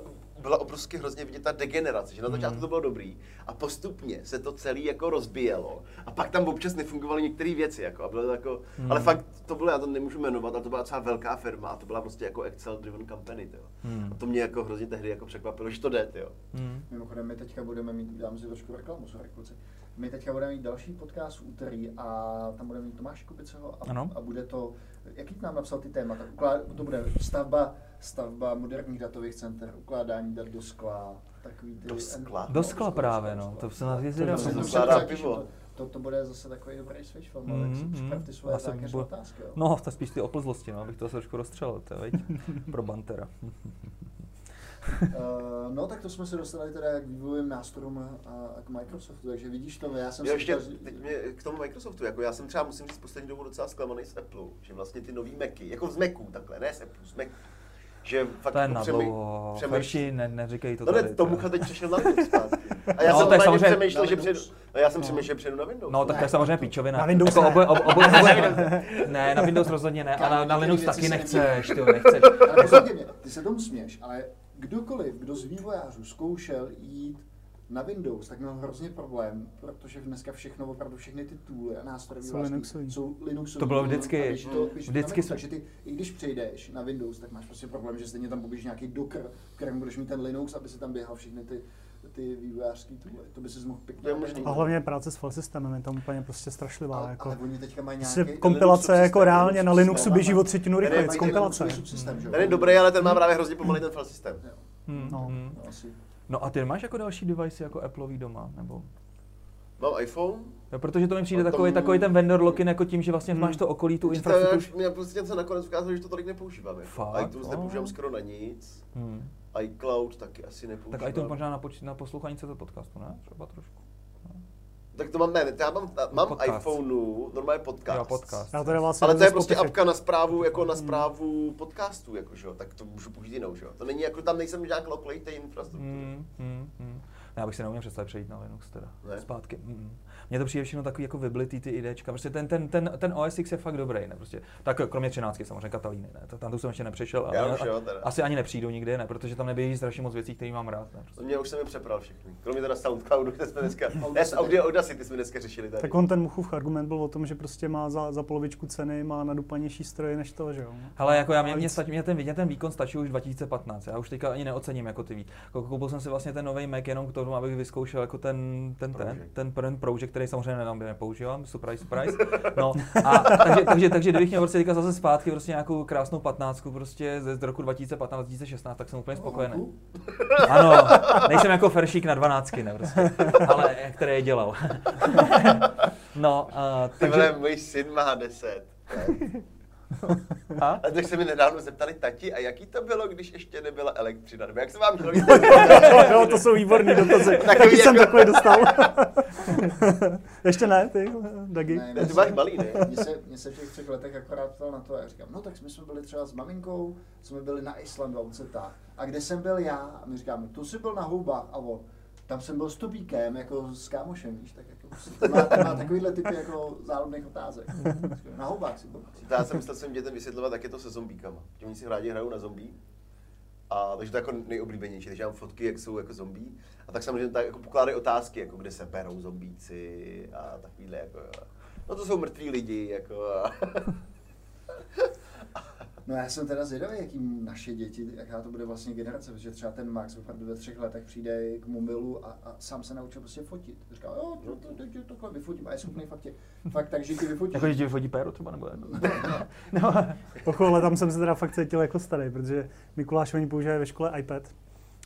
byla obrovsky hrozně vidět ta degenerace, že na začátku Mhm. to bylo dobrý a postupně se to celé jako rozbíjelo a pak tam občas nefungovaly některé věci jako a bylo to jako, Mhm. ale fakt to bylo, já to nemůžu jmenovat, ale to byla docela velká firma a to byla prostě jako Excel driven company, jo. Mhm. A to mě jako hrozně tehdy jako překvapilo, že to jde, jo. Hmm. Mimochodem, my teďka budeme mít, dám si trošku reklamu, sorry kluci. My teďka budeme mít další podcast v úterý a tam budeme mít Tomáše Kubiceho a, Ano. a bude to, jaký nám napsal ty témata? To bude stavba, stavba moderních datových center, ukládání dat do skla, takový ty... Do skla? Do skla právě, no. To se nás jezdí To, dávno. to, to to, ukládá to, pivo. to, to, bude zase takový dobrý switch film, Mhm, ale si mhm. připrav ty svoje bude- otázky. Jo. No, to spíš ty oplzlosti, no, abych to trošku rozstřelil, to je, pro Bantera. Uh, no tak to jsme se dostali teda k vývojovým nástrojům a, a k Microsoftu, takže vidíš to, já jsem ještě říkal, teď mě k tomu Microsoftu, jako já jsem třeba, musím říct, poslední dobu docela zklamaný z Apple, že vlastně ty nový Macy, jako z Maců takhle, ne z Apple, z Mac, že fakt To je jako na přemý- dlouho. přemýšlí- Ferši, ne, neříkej to No tady. ne, to tomu je- teď přešel na Windows zpátky. A já No, jsem samozřejmě- přemýšlel, že přejdu, no já jsem přemýšlel, že přejdu na Windows. No, tak to je samozřejmě pičovina. na Windows jako ne. oboje, ob, oboje, oboje, ne, na Windows rozhodně ne, a na, na Linux taky nechceš, ty nechceš. Ale mě, ty se tomu směš, ale kdokoliv, kdo z vývojářů zkoušel jít na Windows, tak měl hrozně problém, protože dneska všechno, opravdu všechny ty tooly a nástroje Jsou Linuxový. jsou Linuxový. To bylo vždycky. A když to, když to Vždycky se- takže ty, i když přejdeš na Windows, tak máš prostě problém, že stejně tam pobíš nějaký Docker, v kterém budeš mít ten Linux, aby se tam běhal všechny ty, ty vývojářský tooly. To by si mohl pěkně. To. A hlavně práce s file systémem je tam úplně prostě strašlivá. ale, jako. ale oni teďka mají nějaký... kompilace jako reálně na Linux Linuxu běží o třetinu rychleji, mají kompilace. Ten je dobrý, ale ten má právě hrozně pomalý ten file systém. Hmm, No. No. No a ty máš jako další device jako Appleový doma, nebo? Mám iPhone, Jo, protože to mi přijde takový, takový ten vendor lock-in jako tím, že vlastně Hmm. máš to okolí, tu infrastrukturu. mě prostě se nakonec ukázalo, že to tolik nepoužívám. Jako. Fakt? iTunes Oh. nepoužívám skoro na nic, Hmm. iCloud taky asi nepoužívám. Tak iTunes možná na, poč- na poslouchání CZ podcastu, ne? Třeba trošku. Tak to mám, ne, já mám, mám Podcast. iPhoneu, normálně podcast. Jo, podcast. Já to si Ale to je Spotify. prostě apka na zprávu, jako na zprávu podcastů, jako, že jo, tak to můžu použít jinou, že jo. To není jako, tam nejsem nějak loklej té infrastruktury. Hmm, hmm, hmm. Já bych si neuměl představit přejít na Linux teda. Ne? Zpátky. Mm. Mně to přijde všechno takový jako vyblitý ty idečka. Prostě ten, ten, ten, ten OS X je fakt dobrý, ne? Prostě, tak kromě 13 samozřejmě Katalíny, ne? To- Tam tu jsem ještě nepřešel. Já ale- už jo, teda. asi ani nepřijdu nikdy, ne? Protože tam neběží strašně moc věcí, které mám rád. Ne? Prostě. To mě už jsem je přepral všechny. Kromě teda Soundcloudu, kde jsme dneska, ne, Audacity. Audio Audacity jsme dneska řešili tady. Tak on ten Muchův argument byl o tom, že prostě má za, za polovičku ceny, má nadupanější stroje než to, že jo. Ale jako já, mě, mě, stačí, mě, ten, mě ten výkon stačí už 2015, já už teďka ani neocením jako ty víc. Koupil jsem si vlastně ten nový Mac jenom k tomu, abych vyzkoušel jako ten, ten, ten, Project. ten, ten Project, který samozřejmě nenam- nepoužívám, surprise, surprise. No, a takže, takže, takže kdybych měl prostě teďka zase zpátky prostě nějakou krásnou 15 prostě z, z roku 2015-2016, tak jsem úplně spokojený. Ano, nejsem jako feršík na 12, ne, prostě, ale který je dělal. no, a, Ty takže, vole, můj syn má 10. a? A tak se mi nedávno zeptali tati, a jaký to bylo, když ještě nebyla elektřina? Nebo jak se vám žilo? jo, to jsou výborný dotazy. Takový Taky jsem jako- takový dostal. Ještě ne, ty, Dagi? Ne, Ne, ty máš malý, ne? Mně se, mně se v těch třech letech akorát ptal na to a já říkám, no tak my jsme byli třeba s maminkou, jsme byli na Islandu a on se ptá, a kde jsem byl já? A my říkáme, tu jsi byl na houbách a on, tam jsem byl s Tupíkem, jako s kámošem, víš, tak jako, to má, má takovýhle typy jako záludných otázek. Na houbách si byl. Já jsem myslel svým dětem vysvětlovat, jak je to se zombíkama. Že oni si rádi hrajou na zombí. A takže to je jako nejoblíbenější, takže mám fotky, jak jsou jako zombí. A tak samozřejmě tak jako pokládají otázky, jako kde se berou zombíci a takovýhle jako. No to jsou mrtví lidi, jako. No já jsem teda zvědavý, jaký naše děti, jaká to bude vlastně generace, protože třeba ten Max opravdu ve třech letech přijde k mobilu a, a sám se naučil prostě fotit. Říká, jo, to, to, to, to, tohle vyfotím a je schopný fakt, tě, fakt tak, že ti vyfotí. Jako když ti vyfotí péro třeba, nebo no. Pochu, ale tam jsem se teda fakt cítil jako starý, protože Mikuláš oni používají ve škole iPad.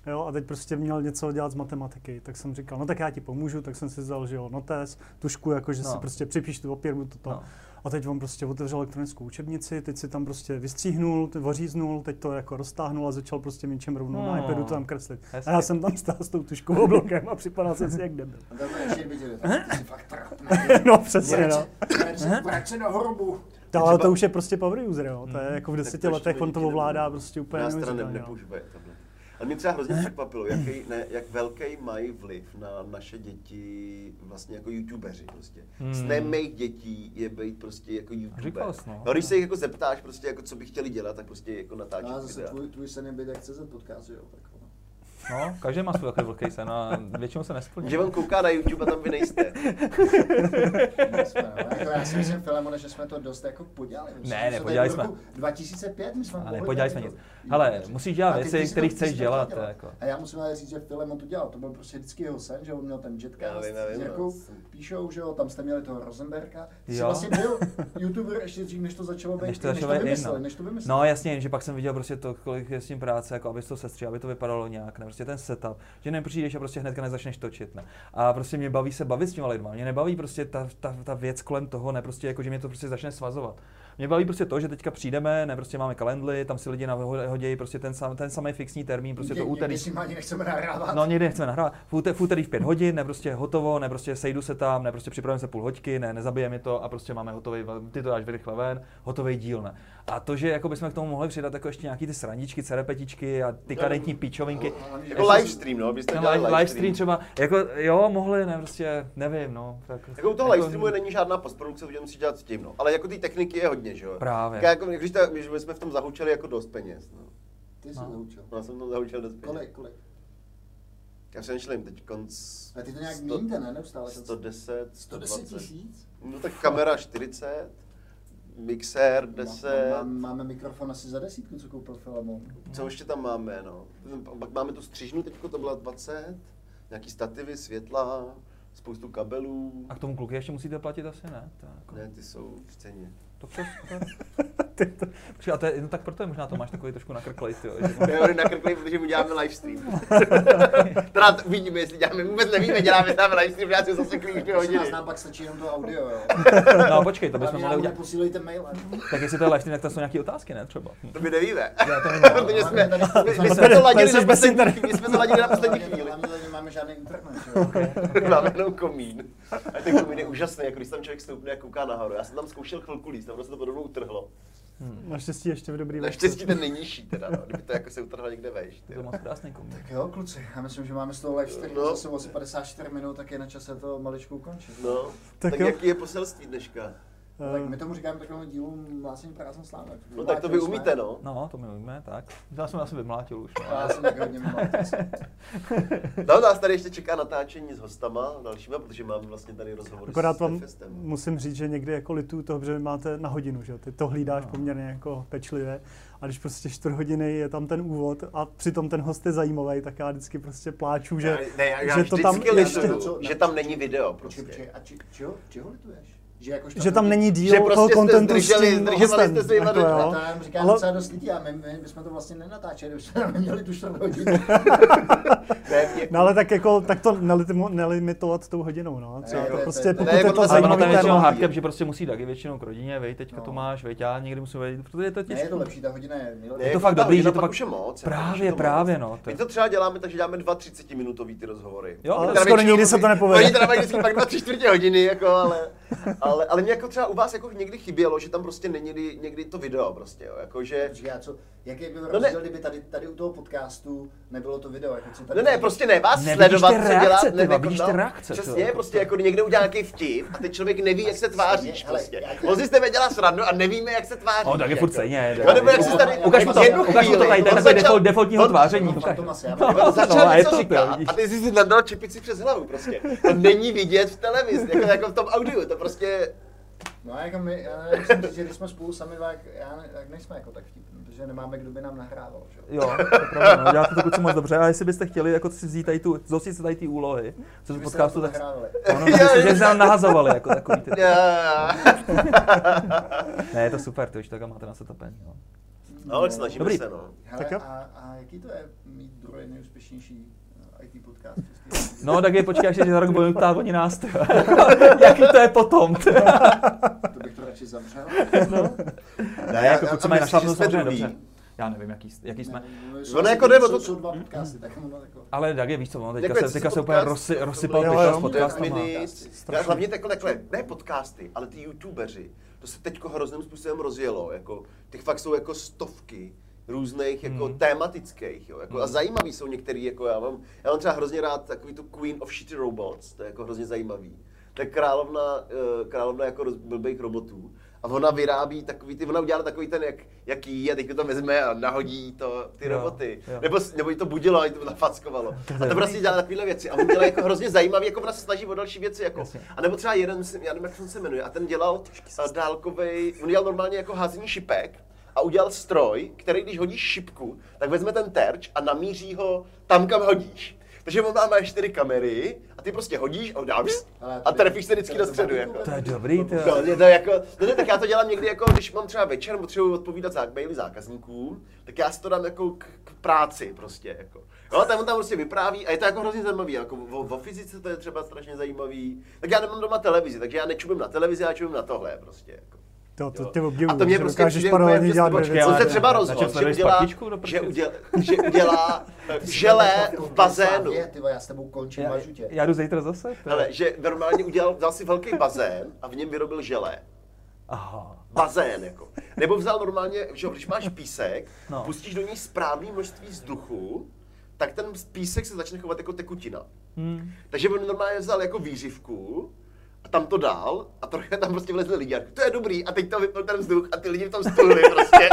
Jo, a teď prostě měl něco dělat z matematiky, tak jsem říkal, no tak já ti pomůžu, tak jsem si vzal, že jo, notes, tušku, jako že No. si prostě připíš tu opěrbu, toto. No. A teď on prostě otevřel elektronickou učebnici, teď si tam prostě vystříhnul, t- oříznul, teď to jako roztáhnul a začal prostě něčem rovnou No. na iPadu to tam kreslit. Hezky. A já jsem tam stál s tou tuškovou blokem a připadal jsem si jak debil. A to je ještě viděli, tak jsi fakt trapný. No přesně, no. Vrať se- do hrobu. To, ale to už je prostě power user, jo. To je Mhm. jako v deseti letech, on to ovládá prostě úplně neuvěřitelně. No. A mě třeba hrozně překvapilo, jaký, ne, jak velký mají vliv na naše děti vlastně jako youtubeři prostě. Hmm. Snem mých dětí je být prostě jako youtuber. Říkal jsi, no. no. když se jich jako zeptáš prostě jako co by chtěli dělat, tak prostě jako No natáčet a zase videa. tvůj, tvůj sen je být jak CZ podcast, jo? Tak. No, každý má svůj takový velký sen a většinou se nesplní. Že on kouká na YouTube a tam vy nejste. My jsme, no. jako já si myslím, Filemone, že jsme to dost jako podělali. My Ne, to tady jsme. v roku 2005 my jsme Ale nepodělali dělat jsme nic. Hele, YouTubeři. musíš dělat věci, které chceš dělat, dělal. jako. A já musím ale říct, že Filemon to dělal. To byl prostě vždycky jeho sen, že on měl ten Já jetcast vím, já vím, no. píšou, že jo, tam jste měli toho Rosenberga. Ty jsi Jo. vlastně byl youtuber ještě dřív, než to začalo být, Než to než to vymysleli, no. než to vymysleli. No jasně, že pak jsem viděl prostě to, kolik je s tím práce, jako aby to sestří, aby to vypadalo nějak, ne, prostě ten setup, že nepřijdeš a prostě hnedka nezačneš točit, ne. A prostě mě baví se bavit s těma lidma, mě nebaví prostě ta, ta, ta věc kolem toho, ne, prostě jako, že mě to prostě začne svazovat. Mě baví prostě to, že teďka přijdeme, ne, prostě máme kalendly, tam si lidi nahodějí prostě ten, sam, ten samý fixní termín, prostě to úterý. Někdy si ani nechceme nahrávat. No někdy nechceme nahrávat. V, úter, v úterý v pět hodin, ne prostě hotovo, ne prostě sejdu se tam, ne prostě připravím se půl hoďky, ne nezabije mi to a prostě máme hotový, ty to dáš rychle ven, hotový díl, ne. A to, že jako bychom k tomu mohli přidat jako ještě nějaký ty srandičky, cerepetičky a ty kadentní píčovinky. Hlavně, že- Jako live stream, no, byste Ten dělali live, live stream třeba, jako jo, mohli, ne, prostě, nevím, no. Tak, Jako u toho live streamu není žádná postprodukce, protože musíš dělat s tím, no. Ale jako ty techniky je hodně, že jo. Právě. Tak jako, když, ta, když jsme v tom zahučeli jako dost peněz, no. Ty jsi No. zaučil. No, Já jsem tam zahučil dost peněz. Kolik, kolik? Já přemýšlím teď konc... A ty to nějak měníte, ne? Neustále. 110, 110 120. tisíc? No tak kamera 40, mixér 10. Má, máme mikrofon asi za desítku, co koupil Filemon. Co ještě tam máme, no? Pak máme tu střižnu teďko, to byla 20, nějaký stativy, světla, spoustu kabelů. A k tomu kluky ještě musíte platit asi, ne? Je jako, Ne, ty jsou v ceně. To přes, to, Počkej, a to je, no tak proto je možná to máš takový trošku nakrklej, ty jo. On nakrklej, protože mu děláme livestream. teda to vidíme, jestli děláme, vůbec nevíme, děláme tam livestream, já si zase klíč dvě hodiny. nám pak stačí jenom to audio, jo. No počkej, to bychom mohli udělat. neposílejte mailem. Tak jestli to je live stream, tak to jsou nějaké otázky, ne? Třeba. To my nevíme. Protože jsme, my, jsme to ladili na poslední my jsme to ladili na poslední chvíli. Nemáme žádný internet, že jo. Máme jenom komín. A ten komín je úžasný, jako když tam člověk stoupne a kouká nahoru. Já jsem tam zkoušel chvilku líst, tam se to podobnou utrhlo. Naštěstí ještě v dobrý. Naštěstí ten nejnižší teda, no, kdyby to jako se utrhlo někde vejš. ty To moc krásný komik. Tak jo, kluci, já myslím, že máme z toho live stream No. zase asi 54 minut, tak je na čase to maličku ukončit. No, Tak tak, jo. jaký je poselství dneška? No, tak my tomu říkáme takovému dílu Mlácení prázdnou slámek. No tak to vy umíte, no. No, to my umíme, tak. Já jsem asi vymlátil už. No. Já jsem tak hodně vymlátil. No, nás tady ještě čeká natáčení s hostama dalšíma, protože máme vlastně tady rozhovory Akorát s vám Festem. musím říct, že někdy jako litu toho, že vy máte na hodinu, že jo? Ty to hlídáš No. poměrně jako pečlivě. A když prostě čtvrt hodiny je tam ten úvod a přitom ten host je zajímavý, tak já vždycky prostě pláču, že, ne, já, já že to tam ještě, lituju, že tam není video prostě. počkej, a či, čeho, čeho lituješ? Že, jakož že tam není díl Že toho prostě jste kontentu s tím zdrželi hostem. jste se jim jako jo. To nám říká Ale- docela dost lidí a my, my, my jsme to vlastně nenatáčeli, už jsme neměli tu čtvrt hodinu. Ne, No ale tak jako, tak to nelimitovat tou hodinou, no. Třeba Ne, to to je- prostě, to je- pokud ne, je to to to je většinou hardcap, že prostě musí taky většinou k rodině, vej, teďka No. to máš, vej, já někdy musím vejít, protože je to Ne, těžké. je to lepší, ta hodina je nejlepší. Ne, to jako fakt dobrý, že to pak už je moc. jako, Právě, je to právě, moc. no, to- My to třeba děláme, takže děláme dva 30-minutový ty rozhovory. Jo, Ale skoro nikdy se to nepovede. Oni teda mají vždycky pak dva, tři čtvrtě hodiny, jako, ale, ale, ale mě jako třeba u vás jako někdy chybělo, že tam prostě není někdy, někdy to video prostě, jo, jako že... A co, jaký by byl No ne. rozdíl, kdyby tady, tady u toho podcastu nebylo to video? Jako co tady Ne, ne, prostě ne, vás Nevidíš sledovat, co dělat, ty ne, jako, vidíš no, ty reakce, Přesně, vole. prostě jako někde udělá nějaký vtip a teď člověk neví, jak se tváříš prostě. já tě- On si z tebe dělá srandu a nevíme, jak se tváří. No, tak je furt stejně. No, nebo jak si tady... Ukaž mu to, ukaž mu to tady, to začal- default, defaultního tváření. on já No, no, začal něco to, říkat to, a ty jsi si nadal čepici přes hlavu prostě. To není vidět v televizi, jako, jako v tom audiu, to prostě... No jako my, já musím říct, že když jsme spolu sami, tak, já ne, tak nejsme jako tak vtipní, protože nemáme, kdo by nám nahrával, že? jo. Jo, to je pravda, no, děláte to kluci moc dobře. A jestli byste chtěli jako si vzít tady tu, zostit si tady ty úlohy, co Kdybyste podcastu, nám to tak nahrávali. ono, že, se nám nahazovali jako takový ty. Ne, je to super, to už tak máte na setupení. No. No, ale snažíme Dobrý. se, no. Hele, Tak jo. a, a jaký to je mít druhý nejúspěšnější IT podcast republice? No, tak je počkej, až se za rok budeme ptát oni nás. ty. Jaký to je potom? ty? To bych to radši zavřel. Ne, jako a- kluci a mají že jsme samozřejmě druhý? dobře. Já nevím, jaký, jaký jsme. Ne, Ono jako jde o jsou, to- jsou dva podcasty, tak ono jako... Ale tak je, víš co, no, teďka Jako se, teďka to se úplně rozsy, to rozsypal jo, s podcastama. Strašně. hlavně takhle, takhle, ne podcasty, ale ty youtubeři, to se teďko hrozným způsobem rozjelo, jako, těch fakt jsou jako stovky různých jako Hmm. tématických, jo, jako, a Hmm. zajímavý jsou některý, jako já mám, já mám třeba hrozně rád takový tu Queen of Shitty Robots, to je jako hrozně zajímavý. To je královna, eh, královna jako roz- blbých robotů. A ona vyrábí takový ty, ona udělala takový ten, jak, jaký a teď to vezme a nahodí to, ty Jo, roboty. jo. Nebo, nebo jí to budilo a jí to nafackovalo. A to prostě dělá takovéhle věci. A on dělá jako hrozně zajímavý, jako ona se snaží o další věci. Jako. Jasně. A nebo třeba jeden, myslím, já nevím, jak se jmenuje, a ten dělal dálkový, on dělal normálně jako házení šipek a udělal stroj, který když hodíš šipku, tak vezme ten terč a namíří ho tam, kam hodíš. Takže on má má čtyři kamery a ty prostě hodíš a bzz, Ale a trefíš se vždycky do to- středu. to- Jako. To je dobrý, to No, je to jako, no ne, tak já to dělám někdy jako, když mám třeba večer, potřebuji odpovídat za maily zákazníkům, tak já si to dám jako k, k práci prostě, jako. Jo, tam on tam prostě vypráví a je to jako hrozně zajímavý, jako o, o fyzice to je třeba strašně zajímavý. Tak já nemám doma televizi, takže já nečumím na televizi, já čumím na tohle prostě, jako. To, to tě obdivuju, A to mě že prostě dokážeš přijde paralelně dělat dvě věci. On se ale třeba na rozhodl, že udělá, že, udělá, že udělá želé v bazénu. Ty já s tebou končím, Já, mažu tě. já jdu zítra zase? Hele, že normálně udělal, vzal si velký bazén a v něm vyrobil želé. Aha. bazén, jako. Nebo vzal normálně, že jo, když máš písek, No. pustíš do něj správné množství vzduchu, tak ten písek se začne chovat jako tekutina. Hmm. Takže on normálně vzal jako výřivku tam to dal a trochu tam prostě vlezli lidi. To je dobrý a teď to vypnul ten vzduch a ty lidi v tom stulili prostě.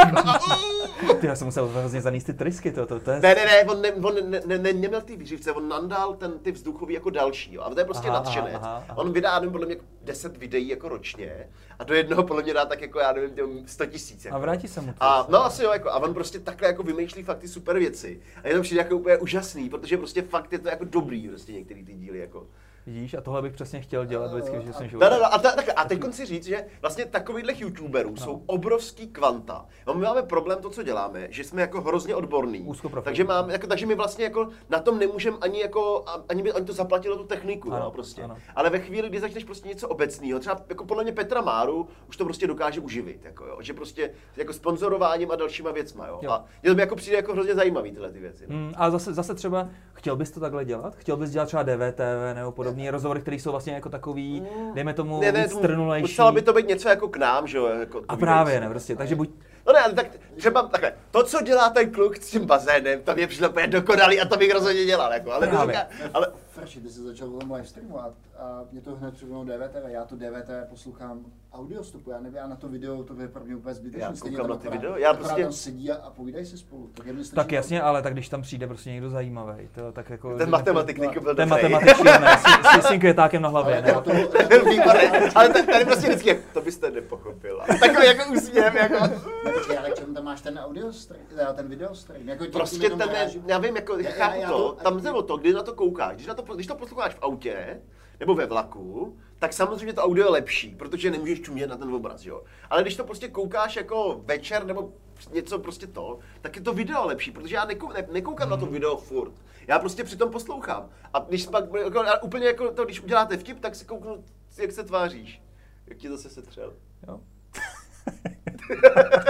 Ty, já jsem musel hrozně zanést ty trysky, to, to, to je... Ne, ne, ne, on, ne, on ne, ne, ne, neměl ty výřivce, on nandal ten, ty vzduchový jako další, jo. A to je prostě Aha, nadšenec. aha, aha, aha. On vydá, nevím, podle mě 10 videí jako ročně a do jednoho podle mě dá tak jako, já nevím, těm 100 tisíc. Jako. A vrátí se mu to. A no asi jo, jako, a on prostě takhle jako vymýšlí fakt ty super věci. A je to přijde jako úplně úžasný, protože prostě fakt je to jako dobrý, prostě některý ty díly, jako. Vidíš, a tohle bych přesně chtěl dělat vždycky, že jsem no, no, a, ta, a teď si říct, že vlastně takovýchhle youtuberů no. jsou obrovský kvanta. No, my máme problém to, co děláme, že jsme jako hrozně odborní. Takže, mám, jako, takže my vlastně jako na tom nemůžeme ani jako, a- ani by ani to zaplatilo tu techniku, Ano, no, prostě. ano. Ale ve chvíli, kdy začneš prostě něco obecného, třeba jako podle mě Petra Máru už to prostě dokáže uživit, jako jo, že prostě jako sponzorováním a dalšíma věcma, jo. Jo. A mě to mi jako přijde jako hrozně zajímavý tyhle ty věci. No. Hmm, a zase, zase třeba, chtěl bys to takhle dělat? Chtěl bys dělat třeba DVTV nebo podobné rozhovory, které jsou vlastně jako takový, dejme tomu, Ne, ne, víc strnulejší. muselo by to být něco jako k nám, že jo. Jako, A právě ne, prostě, takže buď, No ne, ale tak třeba takhle, to, co dělá ten kluk s tím bazénem, to mě přišlo úplně dokonalý a to bych rozhodně dělal, jako, ale, Právě. neříká, ale Frši, ty jsi začal o tom live streamu a, mě to hned připomnělo DVTV. Já to DVTV poslouchám audiostopu, já nevím, já na to video to je pro mě úplně zbytečné. Já stejně koukám tam na ty akorát- video, já prostě- tam sedí a, a povídají si spolu. Tak, je mi Tak stačí jasně, ale tak když tam přijde prostě někdo zajímavý, to tak jako... ten matematik Nico byl Ten matematik šílený, s, s, s tím květákem na hlavě, Ale to, já to Výborný, ale tady, tady prostě vždycky, to byste nepochopila. Takový jako úsměv, jako... Ne, počkej, ale k čemu tam máš ten audio stream, ten video stream? Jako Prostě ten, já vím, jako, chápu to, to- tam jde o to, kdy na to koukáš. Když, na to, když to posloucháš v autě, nebo ve vlaku, tak samozřejmě to audio je lepší, protože nemůžeš čumět na ten obraz, jo. Ale když to prostě koukáš jako večer nebo něco prostě to, tak je to video lepší, protože já nekou, ne, nekoukám na to video furt. Já prostě přitom poslouchám. A když pak, jako, úplně jako to, když uděláte vtip, tak si kouknu, jak se tváříš. Jak ti zase setřel. Jo.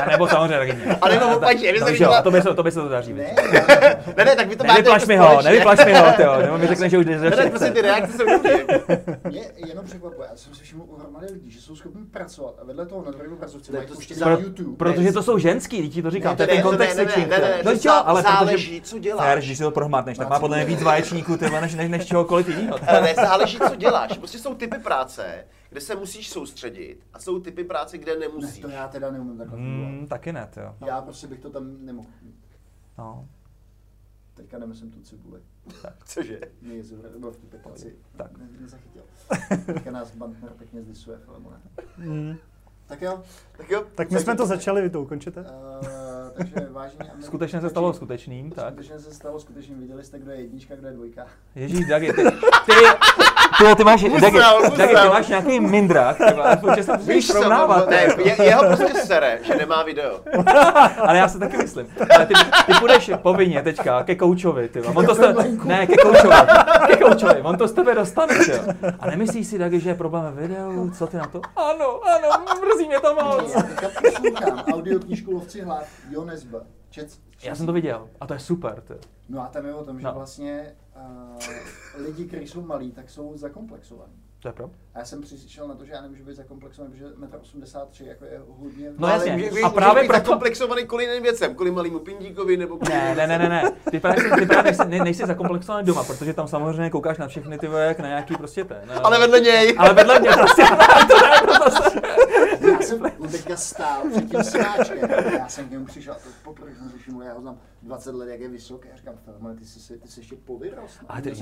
A nebo samozřejmě taky ne. A nebo opačně, No, jo, to by se, to by se to daří. Ne, Ne, ne, tak vy to máte Nevyplaš jako mi ho, nevyplaš mi ho, tyjo, nebo mi řekne, že už jdeš Ne, ne, prostě ty reakce jsou. Mě jenom překvapuje, já jsem si všiml u hromady lidí, že jsou schopni pracovat a vedle toho na druhém Ne, mají to puštěný za- YouTube. protože to jsou ženský, teď ti to říkám, Ne, to je ne, ten ne, kontext ne, ne, switching. ne, ne, No jo, ale záleží, co děláš. Fér, když si to prohmatneš, tak má podle mě víc vaječníků, než, než, než čehokoliv jiného. Ale ne, záleží, co děláš. Prostě jsou typy práce, kde se musíš soustředit a jsou typy práce, kde Ne, nemusíš. to já teda neumím takhle fungovat. Hmm, taky ne, jo. Já prostě bych to tam nemohl. No, Teďka nemyslím tu cibuli. Cože? Mě nebo v tu petaci. Tak. Ne, nezachytil. Teďka nás Bantner pěkně zdisuje, Filemone. Mm. Tak jo. Tak jo. Tak my jsme to začali, vy to ukončíte? Uh, takže vážení skutečně se stalo skutečným, tak. Skutečně se stalo skutečným. Viděli jste, kdo je jednička, kdo je dvojka. Ježíš, Dagi, ty, ty, ty, ty máš, Musel, Dagi, musel. Dagi, ty máš nějaký mindrák, ty vole, protože se Víš srovnávat. ne, je, jeho prostě sere, že nemá video. Ale já si taky myslím. Ale ty, ty půjdeš povinně teďka ke koučovi, ty. On to tebe, ne, ke koučovi, ke koučovi, on to z tebe dostane, ty jo. A nemyslíš si, Dagi, že je problém ve videu, co ty na to? Ano, ano, mrzí mě to moc. Já teďka poslouchám audioknížku Lovci hlav, Jo Nesba. Čet, Já jsem to viděl a to je super, ty. No a tam je o tom, že No. vlastně uh, lidi, kteří jsou malí, tak jsou zakomplexovaní. To je pravda. A já jsem přišel na to, že já nemůžu být zakomplexovaný, protože 1,83 m jako je hodně... No Ale jasně. může- A může právě být proto- zakomplexovaný kvůli jiným věcem, kvůli malýmu pindíkovi nebo kvůli Ne, ne, ne, ne, ne. Ty právě, ty právě nejsi, ne, nejsi zakomplexovaný doma, protože tam samozřejmě koukáš na všechny ty vole, jak na nějaký prostě ten. eh, Ale vedle něj. ale vedle mě prostě, to ne, to zase. Já jsem teďka stál před tím sváčkem, já jsem k němu přišel a to poprvé jsem všiml, já ho znám 20 let, jak je vysoký, já říkám, Filmone, ty jsi, se- ty jsi ještě povyrost, Ale ty-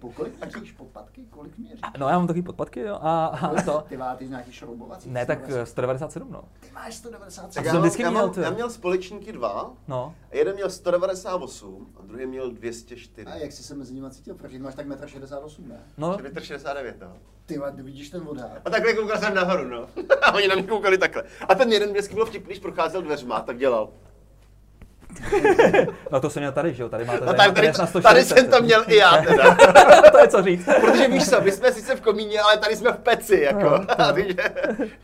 po kolik měříš podpatky, kolik měříš? No já mám takový podpatky, jo, a, a to. Ty máš nějaký šroubovací? Ne, tak 190. eh, 197, no. Ty máš 190 Tak já, jsem vždycky já, měl, já měl společníky dva, No. a jeden měl 198 a druhý měl 204. A jak jsi se mezi nimi cítil? Protože ty máš tak 1,68 m, ne? No, 69, no. Ty vole, vidíš ten odhad. A takhle koukal jsem nahoru, no. A oni na mě koukali takhle. A ten jeden vždycky byl vtipný, když procházel dveřma, tak dělal. no to jsem měl tady, že jo, tady máte No tady, tady, tady, na tady 140. jsem to měl i já teda. to je co říct. Protože víš co, my jsme sice v komíně, ale tady jsme v peci, jako. A takže-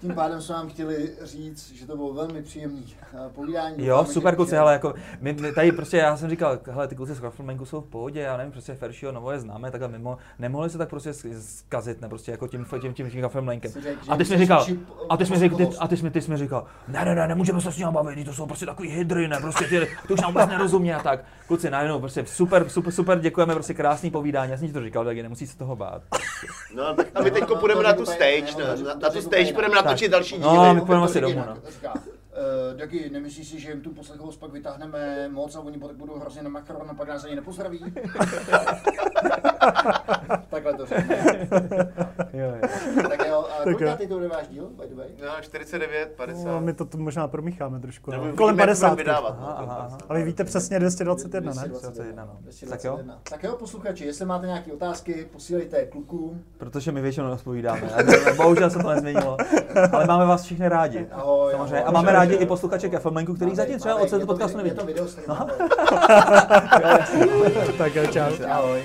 Tím pádem jsme vám chtěli říct, že to bylo velmi příjemný eh, povídání. Jo, super kluci, ale jako, my, my tady prostě, já jsem říkal, hele, ty kluci z Kraftmenku jsou v pohodě, já nevím, prostě Feršího Novo je známe, takhle mimo, nemohli se tak prostě zkazit, ne, prostě jako tím, tím, tím, tím že A ty jsi mi říkal, a ty jsi mi host. a ty jsi mi, ty jsi mi říkal, ne, ne, ne, nemůžeme se s ním bavit, to jsou prostě takový hydry, ne, prostě ty, ty už nám vůbec nerozumí a tak. Kluci, najednou, prostě super, super, super, děkujeme, prostě krásný povídání, já jsem ti to říkal, taky nemusí se toho bát. No, tak a my No, teď no, půjdeme to na tu stage, na, to na, na tu stage budeme natočit další No, díly. my půjdeme asi To domů, no. Uh, Dagi, nemyslíš si, že jim tu poslechovost pak vytáhneme moc a oni pak budou hrozně na makaron a pak nás ani nepozdraví? Takhle to řekne. Jo, jo. Tak jo, a Tak kolik jo. ty to bude váš díl, by the way? No, 49, 50. No, my to tu možná promícháme trošku. No. uvidíme, Kolem jak budeme 50. vydávat, no, Aha, aha, 50. A vy víte přesně 221, ne? 221, no. 221. Tak jo, posluchači, jestli máte nějaké otázky, posílejte klukům. Protože my většinou neodpovídáme. A Bohužel se to nezměnilo. Ale máme vás všichni rádi. Ahoj, Samozřejmě. ahoj. A máme rádi i posluchače Keflmenku, který Máme- zatím třeba od to podcastu video- Je nevidí. to video stream. Tak jo, čau. Ahoj.